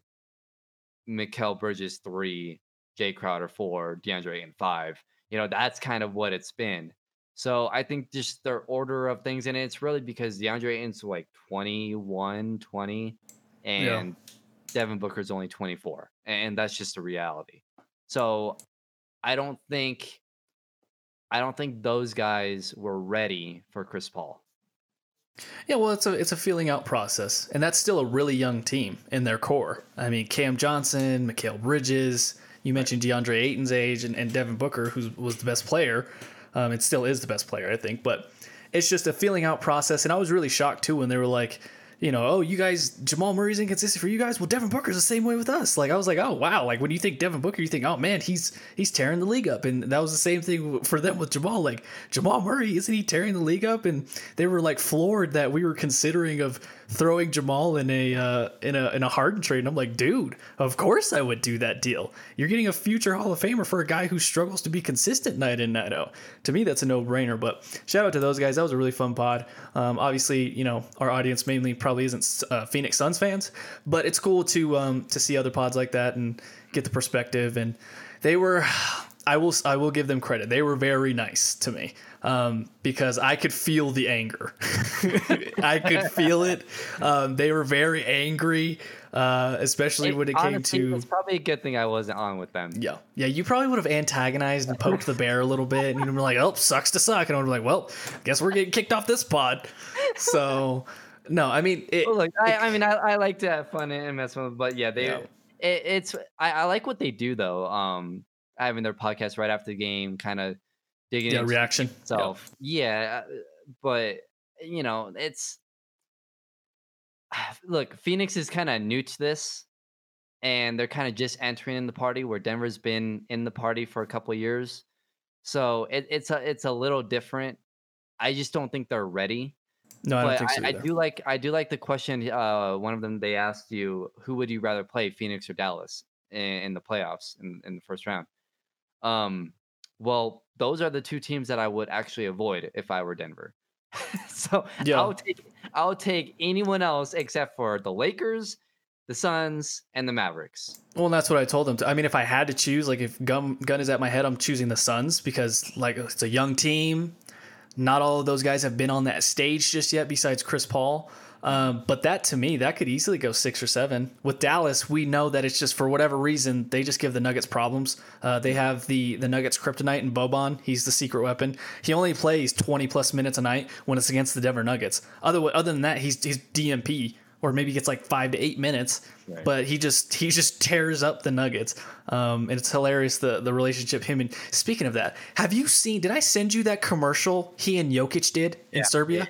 Mikal Bridges three, Jay Crowder four, DeAndre and five. You know, that's kind of what it's been. So I think just their order of things, and it's really because DeAndre Ayton's like 21, 20, and Yeah. Devin Booker's only 24. And that's just a reality. So I don't think I don't think those guys were ready for Chris Paul. Yeah, well, it's a it's a feeling out process, and that's still a really young team in their core. I mean, Cam Johnson, Mikal Bridges. You mentioned DeAndre Ayton's age, and, and Devin Booker, who was the best player. Um, it still is the best player, I think. But it's just a feeling out process, and I was really shocked too when they were like, you know, oh, you guys, Jamal Murray's inconsistent for you guys. Well, Devin Booker's the same way with us. Like I was like, oh wow, like when you think Devin Booker, you think, oh man, he's he's tearing the league up, and that was the same thing for them with Jamal. Like Jamal Murray, isn't he tearing the league up? And they were like floored that we were considering of throwing Jamal in a uh, in a in a Harden trade. And I'm like, dude, of course I would do that deal. You're getting a future Hall of Famer for a guy who struggles to be consistent night in night out. To me, that's a no brainer. But shout out to those guys. That was a really fun pod. Um, obviously, you know our audience mainly probably isn't uh, Phoenix Suns fans, but it's cool to um, to see other pods like that and get the perspective. And they were. [sighs] I will I will give them credit. They were very nice to me um, because I could feel the anger. [laughs] I could feel it. Um, they were very angry, uh, especially when it came to it's probably a good thing I wasn't on with them. yeah, yeah. You probably would have antagonized and poked the bear a little bit, and you'd be like, "Oh, sucks to suck," and I would be like, "Well, guess we're getting kicked off this pod." So, no, I mean, it, Well, look, I, I mean, I, I like to have fun and mess with them, but yeah, they, Yeah. it, it's, I, I like what they do though. Um, having their podcast right after the game, kind of digging yeah, into reaction. Yeah. itself. Yeah, uh, but you know, it's [sighs] look, Phoenix is kind of new to this, and they're kind of just entering in the party where Denver's been in the party for a couple years. So it, it's a it's a little different. I just don't think they're ready. No, I don't think so I either. do like I do like the question. Uh, one of them they asked you, who would you rather play, Phoenix or Dallas, in, in the playoffs in, in the first round? Um, well, those are the two teams that I would actually avoid if I were Denver. [laughs] so Yeah. I'll take I'll take anyone else except for the Lakers, the Suns, and the Mavericks. Well, and that's what I told him. I mean, if I had to choose, like if gun gun is at my head, I'm choosing the Suns because like it's a young team. Not all of those guys have been on that stage just yet, besides Chris Paul. Um, but that to me, that could easily go six or seven. With Dallas, we know that it's just for whatever reason they just give the Nuggets problems. Uh, they have the the Nuggets kryptonite and Boban. He's the secret weapon. He only plays twenty plus minutes a night when it's against the Denver Nuggets. Other other than that, he's he's DNP or maybe gets like five to eight minutes. Right. But he just he just tears up the Nuggets. Um, and it's hilarious the the relationship him and speaking of that, have you seen? Did I send you that commercial he and Jokic did in Serbia?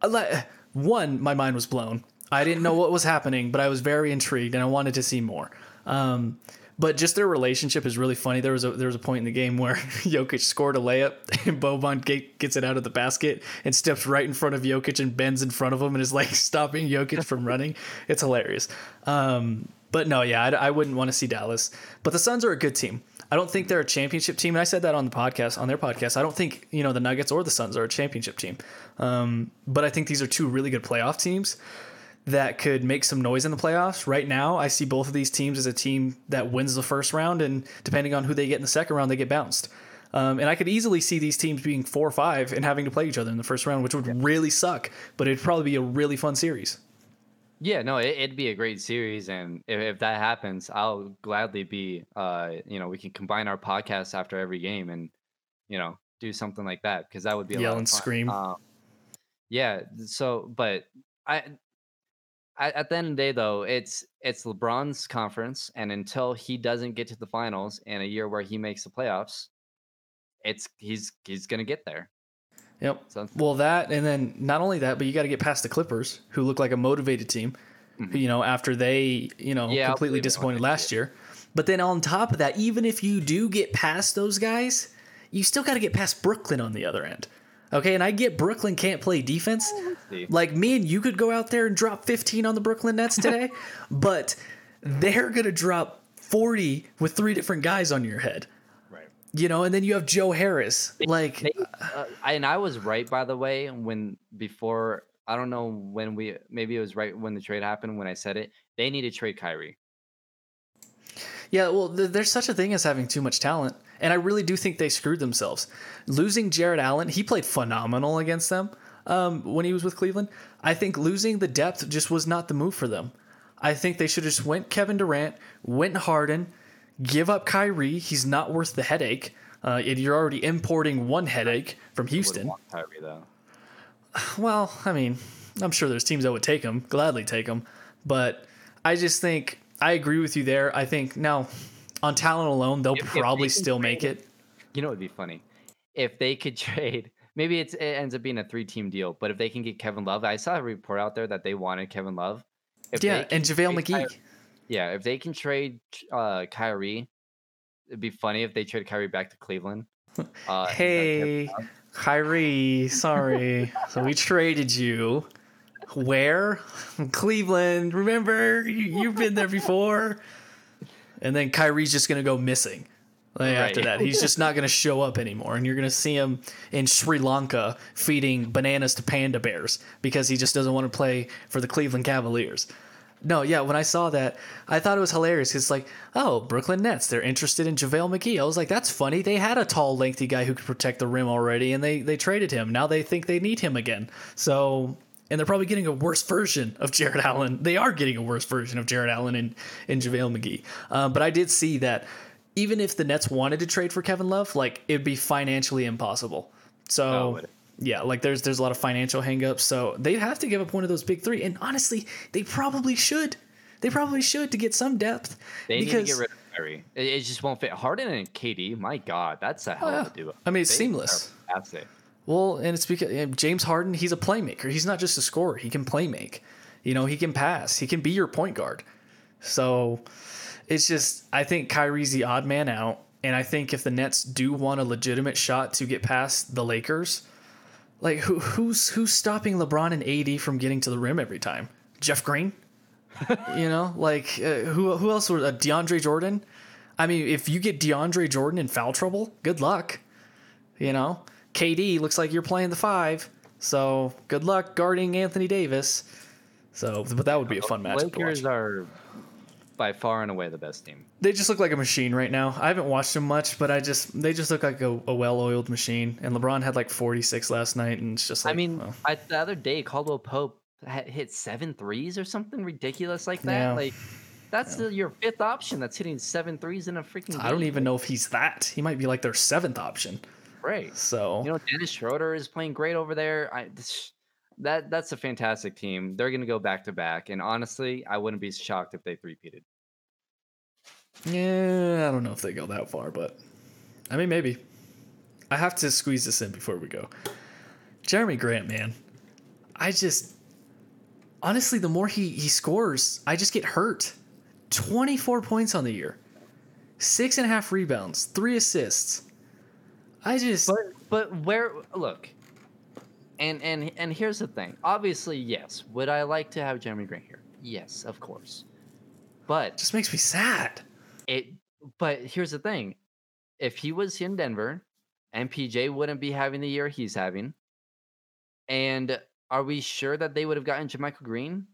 I le- One, my mind was blown. I didn't know what was happening, but I was very intrigued and I wanted to see more. Um, but just their relationship is really funny. There was a there was a point in the game where [laughs] Jokic scored a layup and Boban get, gets it out of the basket and steps right in front of Jokic and bends in front of him and is like [laughs] stopping Jokic from running. It's hilarious. Um, but no, yeah, I, I wouldn't want to see Dallas. But the Suns are a good team. I don't think they're a championship team, and I said that on the podcast, on their podcast. I don't think you know the Nuggets or the Suns are a championship team, um, but I think these are two really good playoff teams that could make some noise in the playoffs. Right now, I see both of these teams as a team that wins the first round, and depending on who they get in the second round, they get bounced. Um, and I could easily see these teams being four or five and having to play each other in the first round, which would really suck, but it'd probably be a really fun series. Yeah, no, it, it'd be a great series, and if, if that happens, I'll gladly be. Uh, you know, we can combine our podcasts after every game, and you know, do something like that because that would be a Yell lot of and fun. scream. Um, yeah. So, but I, I, at the end of the day, though, it's it's LeBron's conference, and until he doesn't get to the finals in a year where he makes the playoffs, it's he's he's gonna get there. Yep. So Well, that and then not only that, but you got to get past the Clippers, who look like a motivated team. You know, after they you know Mm-hmm. Yeah, completely believe it when disappointed last year. But then on top of that, even if you do get past those guys, you still got to get past Brooklyn on the other end. Okay, and I get Brooklyn can't play defense. Like me and you could go out there and drop 15 on the Brooklyn Nets today, [laughs] but they're gonna drop 40 with three different guys on your head. You know, and then you have Joe Harris. Like They, uh, and I was right by the way when before I don't know when we maybe it was right when the trade happened when I said it. They need to trade Kyrie. Yeah, well, th- there's such a thing as having too much talent, and I really do think they screwed themselves. Losing Jarrett Allen, he played phenomenal against them um, when he was with Cleveland. I think losing the depth just was not the move for them. I think they should have just went Kevin Durant, went Harden, give up Kyrie. He's not worth the headache. Uh, and you're already importing one headache from Houston. Kyrie. [sighs] Well, I mean, I'm sure there's teams that would take him, gladly take him, but I just think I agree with you there. I think now on talent alone, they'll If- if probably can still trade make it. You know, it'd be funny if they could [laughs] trade. Maybe it's, it ends up being a three-team deal, but if they can get Kevin Love, I saw a report out there that they wanted Kevin Love. If Yeah, and JaVale McGee. Ky- yeah, if they can trade uh, Kyrie, it'd be funny if they trade Kyrie back to Cleveland. Uh, and got Kevin Hey. Kyrie, sorry. [laughs] so we traded you. Where? Cleveland. Remember, you, you've been there before. And then Kyrie's just going to go missing. Like, After that, he's just not going to show up anymore. And you're going to see him in Sri Lanka feeding bananas to panda bears because he just doesn't want to play for the Cleveland Cavaliers. No, yeah, when I saw that, I thought it was hilarious. It's like, oh, Brooklyn Nets, they're interested in JaVale McGee. I was like, that's funny. They had a tall, lengthy guy who could protect the rim already, and they, they traded him. Now they think they need him again. So, and they're probably getting a worse version of Jarrett [laughs] Allen. They are getting a worse version of Jarrett Allen and, JaVale McGee. Um, but I did see that even if the Nets wanted to trade for Kevin Love, like, it'd be financially impossible. So. Yeah, like there's there's a lot of financial hangups, so they'd have to give up one of those big three. And honestly, they probably should. They probably should to get some depth. They need to get rid of Kyrie. It, it just won't fit. Harden and KD, my God, that's a hell of a duo. I mean, it's They seamless. it. well, and it's because uh, James Harden, he's a playmaker. He's not just a scorer. He can play make. You know, he can pass. He can be your point guard. So it's just I think Kyrie's the odd man out, and I think if the Nets do want a legitimate shot to get past the Lakers, Like who who's who's stopping LeBron and AD from getting to the rim every time? Jeff Green. [laughs] you know, like uh, who who else was uh, DeAndre Jordan? I mean, if you get DeAndre Jordan in foul trouble, good luck. You know, KD looks like you're playing the five, so good luck guarding Anthony Davis. So, but that would be a fun match to watch. Lakers are by far and away the best team. They just look like a machine right now. I haven't watched them much, but I just they just look like a, a well-oiled machine. And LeBron had like 46 last night, and it's just like I mean, well, I, the other day Caldwell Pope had hit seven threes or something ridiculous like that. Yeah. Like that's the, your fifth option that's hitting seven threes in a freaking. I don't game. even know if he's that. He might be like their seventh option. Right. So You know, Dennis Schroeder is playing great over there. I this, that that's a fantastic team. They're gonna go back to back, and honestly, I wouldn't be shocked if they three-peated. yeah, I don't know if they go that far, but I mean maybe. I have to squeeze this in before we go. Jerami Grant, man, I just honestly, the more he he scores, I just get hurt. 24 points on the year, six and a half rebounds, three assists. I just But but where look, and and and here's the thing. Obviously, yes. Would I like to have Jerami Grant here? Yes, of course. But just makes me sad. it but here's the thing. If he was in Denver, MPJ wouldn't be having the year he's having. And are we sure that they would have gotten JaMychal Green?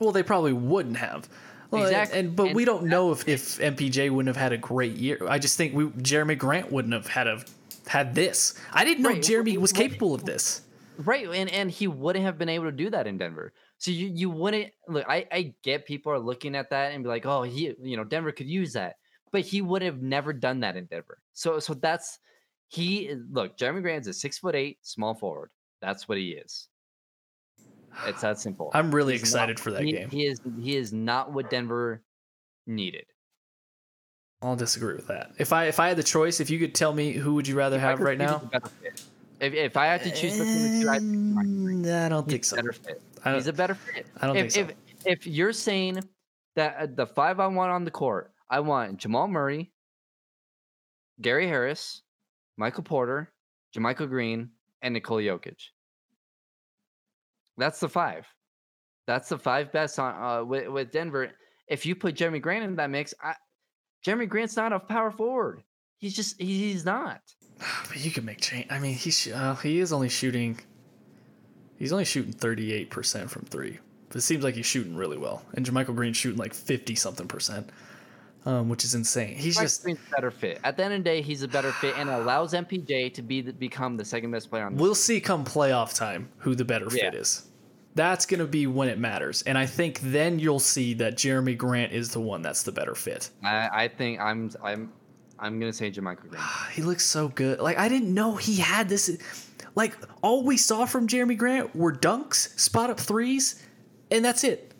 Well, they probably wouldn't have. Well, Exactly. And, but And we don't know if, if MPJ wouldn't have had a great year. I just think we Jerami Grant wouldn't have had a had this. I didn't know Right, Jerami was capable of this. Right, and and he wouldn't have been able to do that in Denver. So you you wouldn't look. I I get people are looking at that and be like, oh, he you know Denver could use that, but he would have never done that in Denver. So so that's he eh, look. Jerami Grant's a six foot eight small forward. That's what he is. It's that simple. I'm really He's excited not- for that he, game. He is he is not what Denver needed. I'll disagree with that. If I if I had the choice, if you could tell me who would you rather have right now? A better fit. If, if I had to choose between the two, I think. Mm, I don't He's think so. better fit. He's a better fit. I don't if, think so. If, if you're saying that uh, the five I want on the court, I want Jamal Murray, Gary Harris, Michael Porter, JaMychal Green, and Nikola Jokic. That's the five. That's the five best on uh, with, with Denver. If you put Jerami Grant in that mix, I, Jerami Grant's not a power forward. He's just he's not. But you can make change. I mean, he's uh, he is only shooting. He's only shooting 38 percent from three. But it seems like he's shooting really well. And JaMychal Green's shooting like 50 something percent, um, which is insane. He's Mike just Green's a better fit. At the end of the day, he's a better fit and allows MPJ to be the, become the second best player on the We'll see come playoff time who the better fit is. That's going to be when it matters. And I think then you'll see that Jerami Grant is the one that's the better fit. I, I think I'm I'm I'm gonna say JaMychal Green. He looks so good. Like, I didn't know he had this. Like, all we saw from Jerami Grant were dunks, spot up threes, and that's it.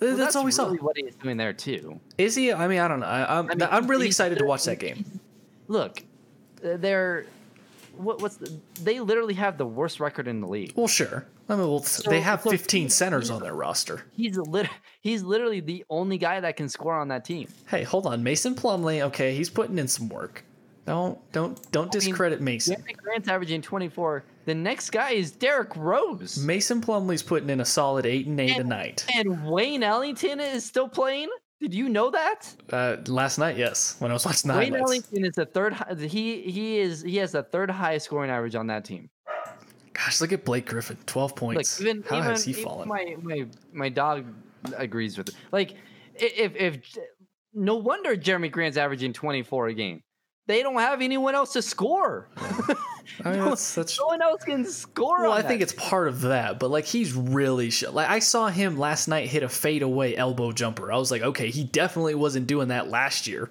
Well, that's, all we really saw. What he's doing there too. Is he? I mean, I don't know. I, I'm, I mean, I'm really excited to watch that game. Look, uh, they're what, what's the, they literally have the worst record in the league. Well, sure. I mean, well, So- they have so 15 he's- centers on their roster. He's lit, he's literally the only guy that can score on that team. Hey, hold on, Mason Plumlee. Okay, he's putting in some work. Don't don't don't mean, discredit Mason. Jerami Grant's averaging 24. The next guy is Derrick Rose. Mason Plumlee's putting in a solid eight and eight a And- night. And Wayne Ellington is still playing. Did you know that? Uh, last night, yes, when I was watching the Wayne highlights. Ellington is the third. He he is he has the third highest scoring average on that team. Gosh, look at Blake Griffin, 12 Like points. even How even, has he fallen? my my my dog agrees with it. Like if if no wonder Jerami Grant's averaging 24 a game. They don't have anyone else to score. [laughs] I mean, no- that's, that's no one else can score. well, I think it's part of that, but like he's really sh- like I saw him last night hit a fadeaway elbow jumper. I was like, okay, he definitely wasn't doing that last year.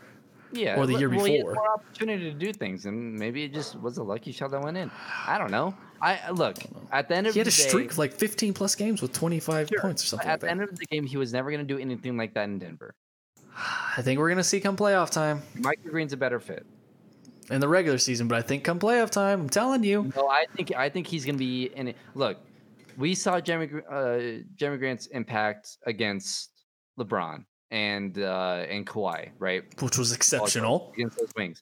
yeah, or the year well, he had before. more opportunity to do things, and maybe it just was a lucky shot that went in. I don't know. I look at the end of the game. He had the a day, streak of like 15 plus games with 25 Sure, points or something at like the end of the game, he was never going to do anything like that in Denver. I think we're gonna see come playoff time Michael Green's a better fit. in the regular season, but I think come playoff time, I'm telling you, No, I think I think he's going to be in it. Look, we saw Jerami uh, Jerami Grant's impact against LeBron and uh, and Kawhi, right? which was exceptional. against those wings.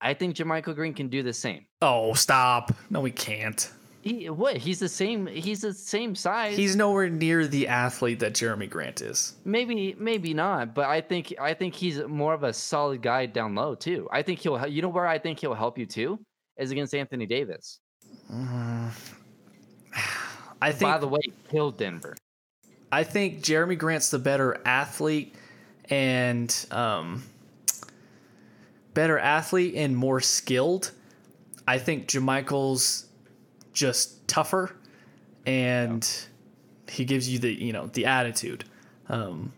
I think JaMychal Green can do the same. Oh, stop! No, we can't. He what? He's the same. He's the same size. He's nowhere near the athlete that Jerami Grant is. maybe maybe not, but I think I think he's more of a solid guy down low too. I think he'll. You know where I think he'll help you too is against Anthony Davis. [sighs] I think By the way, killed Denver. I think Jerami Grant's the better athlete and um, better athlete and more skilled. I think JaMychal's just tougher and he gives you the you know the attitude. Um,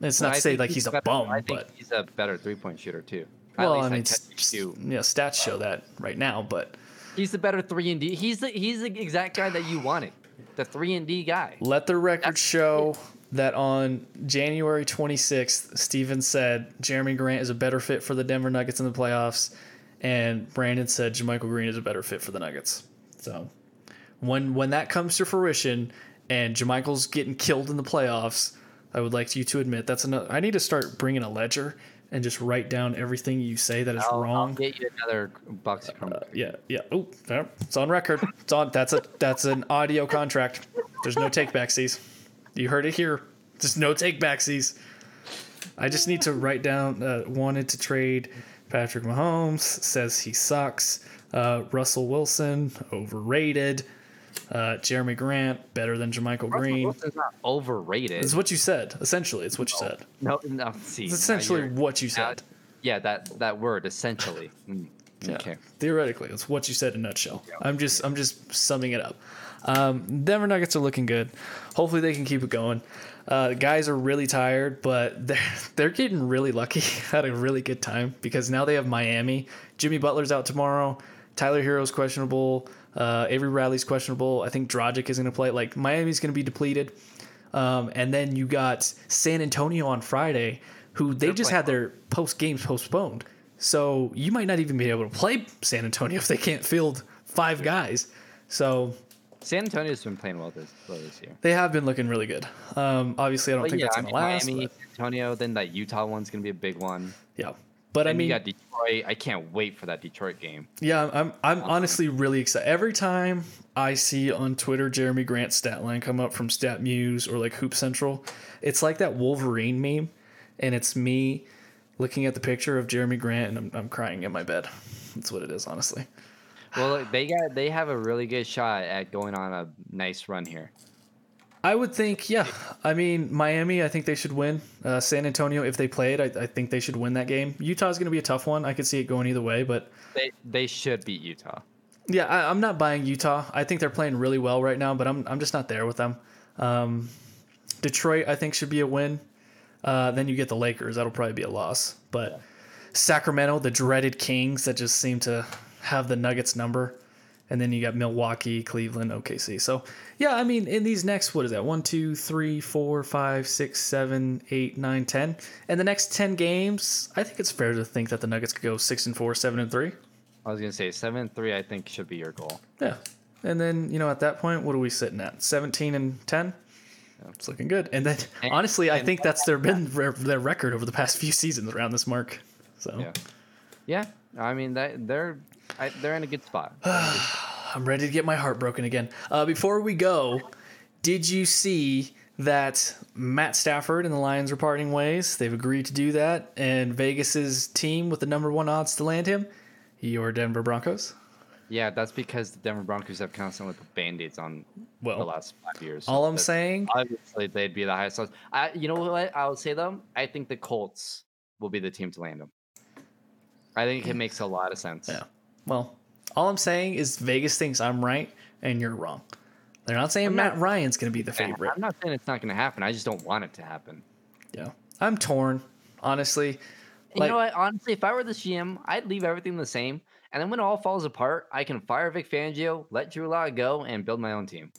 it's not I say like he's a better- bum, I think but he's a better three point shooter too. Well, I mean, catch s- you. yeah, stats show that right now, but he's the better three and D. He's the he's the exact guy that you wanted, the three and D guy. Let the record show that on January 26th, Stephen said Jerami Grant is a better fit for the Denver Nuggets in the playoffs, and Brandon said JaMychal Green is a better fit for the Nuggets. So when when that comes to fruition and JaMychal's getting killed in the playoffs, I would like you to admit that's another. I need to start bringing a ledger and just write down everything you say that is I'll, I'll wrong. get you another box of. Uh, yeah, yeah. Oh, it's on record. It's on. That's a that's an audio contract. There's no take backsies. You heard it here. Just no take backsies. I just need to write down. Uh, wanted to trade Patrick Mahomes. Says he sucks. Uh, Russell Wilson overrated. Uh, Jerami Grant better than JaMychal Green. Wilson's not overrated. It's what you said. Essentially, it's what you said. no, no. See, It's essentially what you said. yeah, that that word essentially. [laughs] Mm, Yeah. Okay. Theoretically, it's what you said in a nutshell. I'm just I'm just summing it up. Um, Denver Nuggets are looking good. Hopefully they can keep it going. Uh, the guys are really tired, but [laughs] they're they're getting really lucky. [laughs] Had a really good time because now they have Miami. Jimmy Butler's out tomorrow. Tyler Herro's questionable. Uh, Avery Bradley's questionable. I think Dragic is going to play. Like Miami's going to be depleted. Um, and then you got San Antonio on Friday, who they just had their post games postponed. So you might not even be able to play San Antonio [laughs] if they can't field five guys. So San Antonio's been playing well this well this year. they have been looking really good. Um, obviously, I don't But think yeah, that's I going mean, to last. Miami, but- San Antonio, then that Utah one's gonna be a big one. yeah, but I mean, you got Detroit. I can't wait for that Detroit game. Yeah, I'm I'm honestly really excited. Every time I see on Twitter Jerami Grant's stat line come up from StatMuse or like Hoop Central, it's like that Wolverine meme, and it's me looking at the picture of Jerami Grant and I'm, I'm crying in my bed. That's what it is, honestly. Well, look, they got they have a really good shot at going on a nice run here. I would think, yeah. I mean, Miami, I think they should win. Uh, San Antonio, if they play it, I, I think they should win that game. Utah's going to be a tough one. I could see it going either way, but They they should beat Utah. Yeah, I, I'm not buying Utah. I think they're playing really well right now, but I'm I'm just not there with them. Um, Detroit, I think, should be a win. Uh, then you get the Lakers. That'll probably be a loss. But Sacramento, the dreaded Kings that just seem to have the Nuggets number. And then you got Milwaukee, Cleveland, OKC. So, yeah, I mean, in these next, what is that? One, two, three, four, five, six, seven, eight, nine, ten. And the next 10 games, I think it's fair to think that the Nuggets could go six and four, seven and three. I was gonna say seven and three. I think should be your goal. Yeah. And then, you know, at that point, what are we sitting at? 17 and 10? It's looking good. And then, And- honestly, I think that's their been their record over the past few seasons around this mark. So Yeah, yeah. I mean that they're I, they're in a good spot. [sighs] I'm ready to get my heart broken again. Uh, before we go, did you see that Matt Stafford and the Lions are parting ways? They've agreed to do that. And Vegas's team with the number one odds to land him, your Denver Broncos. yeah, that's because the Denver Broncos have constantly put band-aids on Well, the last five years. all I'm saying, obviously they'd be the highest. odds. I, you know what? I would say though. I think the Colts will be the team to land him. I think it makes a lot of sense. Yeah. Well, all I'm saying is Vegas thinks I'm right and you're wrong. They're not saying I'm Matt not- Ryan's going to be the favorite. I'm not saying it's not going to happen. I just don't want it to happen. Yeah. I'm torn, honestly. And Like- you know what? Honestly, if I were the GM, I'd leave everything the same. And then when it all falls apart, I can fire Vic Fangio, let Drew Lock go, and build my own team.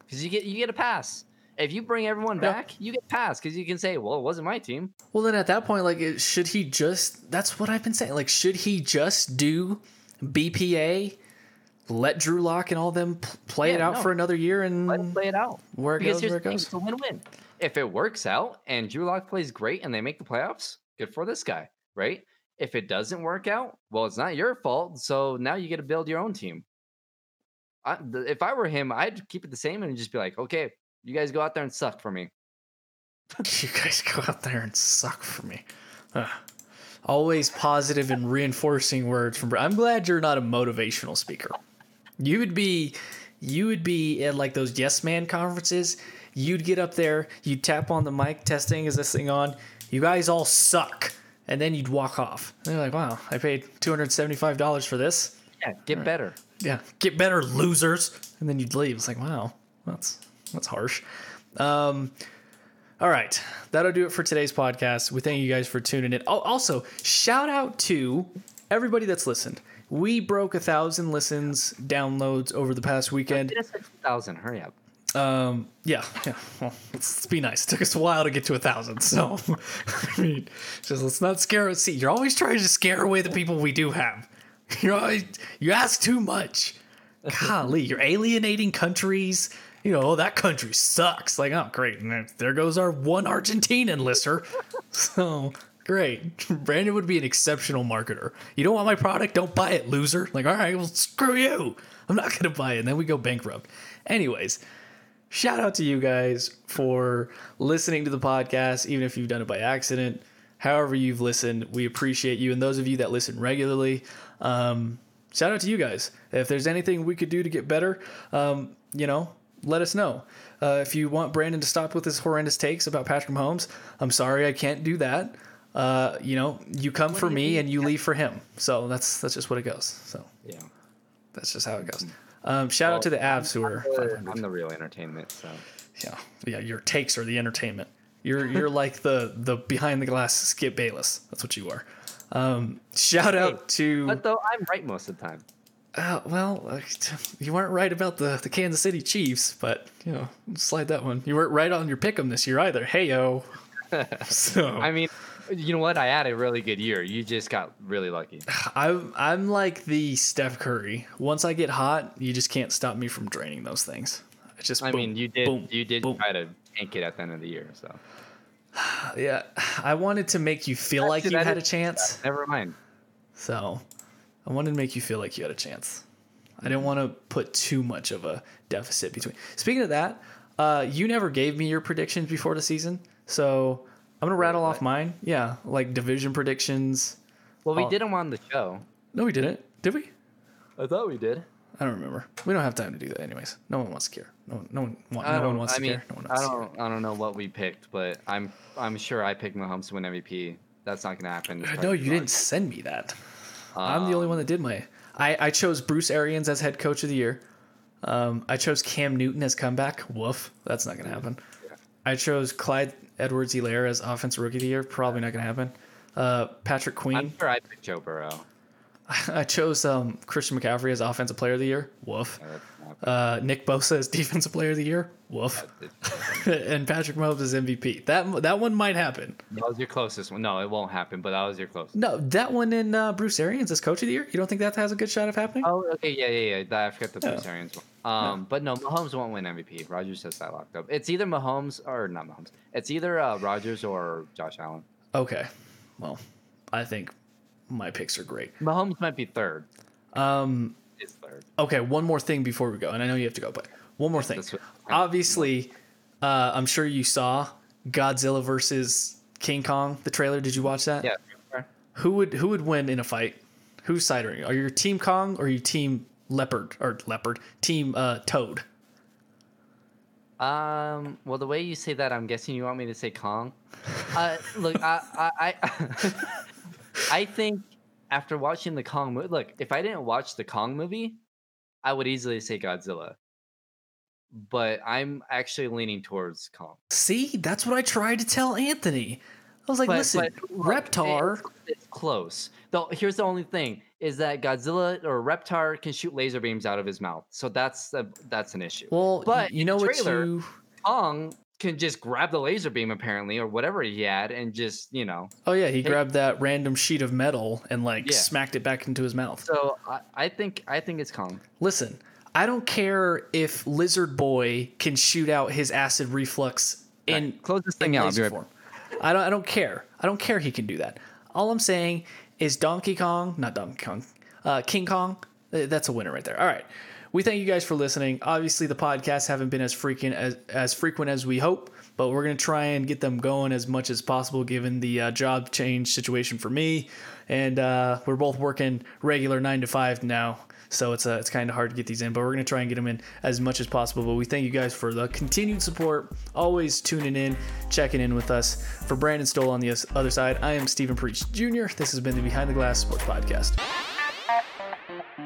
Because you get you get a pass. If you bring everyone Yeah. back, you get pass because you can say, "Well, it wasn't my team." Well, then at that point, like, should he just? That's what I've been saying. Like, should he just do BPA, let Drew Lock and all them play it out no. for another year, and Let him play it out. where it because goes, where it goes. it's a win-win. If it works out and Drew Lock plays great and they make the playoffs, good for this guy, right? If it doesn't work out, well, it's not your fault. So now you get to build your own team. I, if I were him, I'd keep it the same and just be like, okay, you guys go out there and suck for me. [laughs] you guys go out there and suck for me. Ugh. Always positive and reinforcing words from. I'm glad you're not a motivational speaker. You would be, you would be at like those yes man conferences. You'd get up there, you'd tap on the mic, testing, is this thing on? You guys all suck, and then you'd walk off. And they're like, wow, I paid two hundred seventy-five dollars for this. Yeah, get better. Yeah, get better, losers. And then you'd leave. It's like, wow, that's that's harsh. Um, all right, that'll do it for today's podcast. We thank you guys for tuning in. Oh, also, shout out to everybody that's listened. We broke a thousand listens, downloads over the past weekend. Get us to 2,000. Hurry up. Um, yeah, yeah. Well, let's, let's be nice. It took us a while to get to a thousand, so [laughs] I mean, just let's not scare. See, you're always trying to scare away the people we do have. You're always you ask too much. Golly, you're alienating countries. You know, oh, that country sucks. Like, oh, great. And there goes our one Argentinian listener. [laughs] So great. [laughs] Brandon would be an exceptional marketer. You don't want my product? Don't buy it, loser. Like, all right, well, screw you. I'm not going to buy it. And then we go bankrupt. Anyways, shout out to you guys for listening to the podcast, even if you've done it by accident. However, you've listened, we appreciate you. And those of you that listen regularly, um, shout out to you guys. If there's anything we could do to get better, um, you know, let us know. Uh, if you want Brandon to stop with his horrendous takes about Patrick Mahomes, I'm sorry I can't do that. Uh, you know, you come for you me mean? and you leave for him. So that's that's just what it goes. So Yeah. that's just how it goes. Um, shout out to the Avs who are 500. I'm the real entertainment. So Yeah, yeah. Your takes are the entertainment. You're you're [laughs] like the the behind the glass Skip Bayless. That's what you are. Um, shout out to But though I'm right most of the time. Uh, well, [laughs] you weren't right about the the Kansas City Chiefs, but you know, slide that one. You weren't right on your pick'em this year either. Hey yo. [laughs] So I mean, you know what? I had a really good year. You just got really lucky. [sighs] I'm I'm like the Steph Curry. Once I get hot, you just can't stop me from draining those things. It's just I boom, mean, you did boom, you did boom. try to tank it at the end of the year. So [sighs] Yeah, [sighs] I wanted to make you feel like you had a chance. never mind. So I wanted to make you feel like you had a chance. I didn't want to put too much of a deficit between. Speaking of that, uh, you never gave me your predictions before the season, so I'm gonna rattle off mine. Yeah, like division predictions. Well, we did them on the show. No, we didn't. Did we? I thought we did. I don't remember. We don't have time to do that, anyways. No one wants to care. No one. No one. Want, no don't. one wants I to mean, care. No one I wants to care. don't. I don't know what we picked, but I'm. I'm sure I picked Mahomes to win MVP. That's not gonna happen. No, you didn't send me that. I'm the only one that did my. I, I chose Bruce Arians as head coach of the year. Um, I chose Cam Newton as comeback. Woof, that's not gonna happen. I chose Clyde Edwards Helaire as offensive rookie of the year. Probably not gonna happen. Uh, Patrick Queen. I'm sure I picked Joe Burrow. [laughs] I chose um, Christian McCaffrey as offensive player of the year. Woof. Uh, Nick Bosa as defensive player of the year. Woof. [laughs] and Patrick Mahomes as MVP. That that one might happen. That was your closest one. No, it won't happen. But that was your closest. No, that one in uh, Bruce Arians as coach of the year. You don't think that has a good shot of happening? Oh, okay, yeah, yeah, yeah. I forgot the Yeah. Bruce Arians one. Um, but no, Mahomes won't win MVP. Rodgers has that locked up. It's either Mahomes or not Mahomes. It's either uh, Rodgers or Josh Allen. Okay. Well, I think my picks are great. Mahomes might be third. Um, Is third. okay, one more thing before we go, and I know you have to go, but one more thing. Obviously, uh, I'm sure you saw Godzilla versus King Kong, the trailer. Did you watch that? Yeah. Who would who would win in a fight? Whose side are you? Are you Team Kong or you Team Leopard or Leopard? Team uh, Toad? Um. Well, the way you say that, I'm guessing you want me to say Kong. Uh, look, I, I, I, [laughs] I think after watching the Kong movie, look, if I didn't watch the Kong movie, I would easily say Godzilla. But I'm actually leaning towards Kong. See, that's what I tried to tell Anthony. I was like, But- listen, but, Reptar. It's, it's close. Though here's the only thing is that Godzilla or Reptar can shoot laser beams out of his mouth, so that's a, that's an issue. Well, but you know what trailer- you Kong can just grab the laser beam apparently, or whatever he had, and just you know. Oh yeah, he grabbed that random sheet of metal and like Yeah. smacked it back into his mouth. So I, I think I think it's Kong. Listen, I don't care if Lizard Boy can shoot out his acid reflux in Alright, close this thing out, I'll laser be right form. I don't I don't care. I don't care he can do that. All I'm saying is Donkey Kong, not Donkey Kong, uh, King Kong. That's a winner right there. All right. We thank you guys for listening. Obviously, the podcasts haven't been as frequent as, as frequent as we hope, but we're to try and get them going as much as possible given the uh, job change situation for me. And uh, we're both working regular nine to five now. So it's uh, it's kind of hard to get these in, but we're gonna try and get them in as much as possible. But we thank you guys for the continued support, always tuning in, checking in with us. For Brandon Stowell on the other side, I am Stephen Priest Jr. This has been the Behind the Glass Sports Podcast.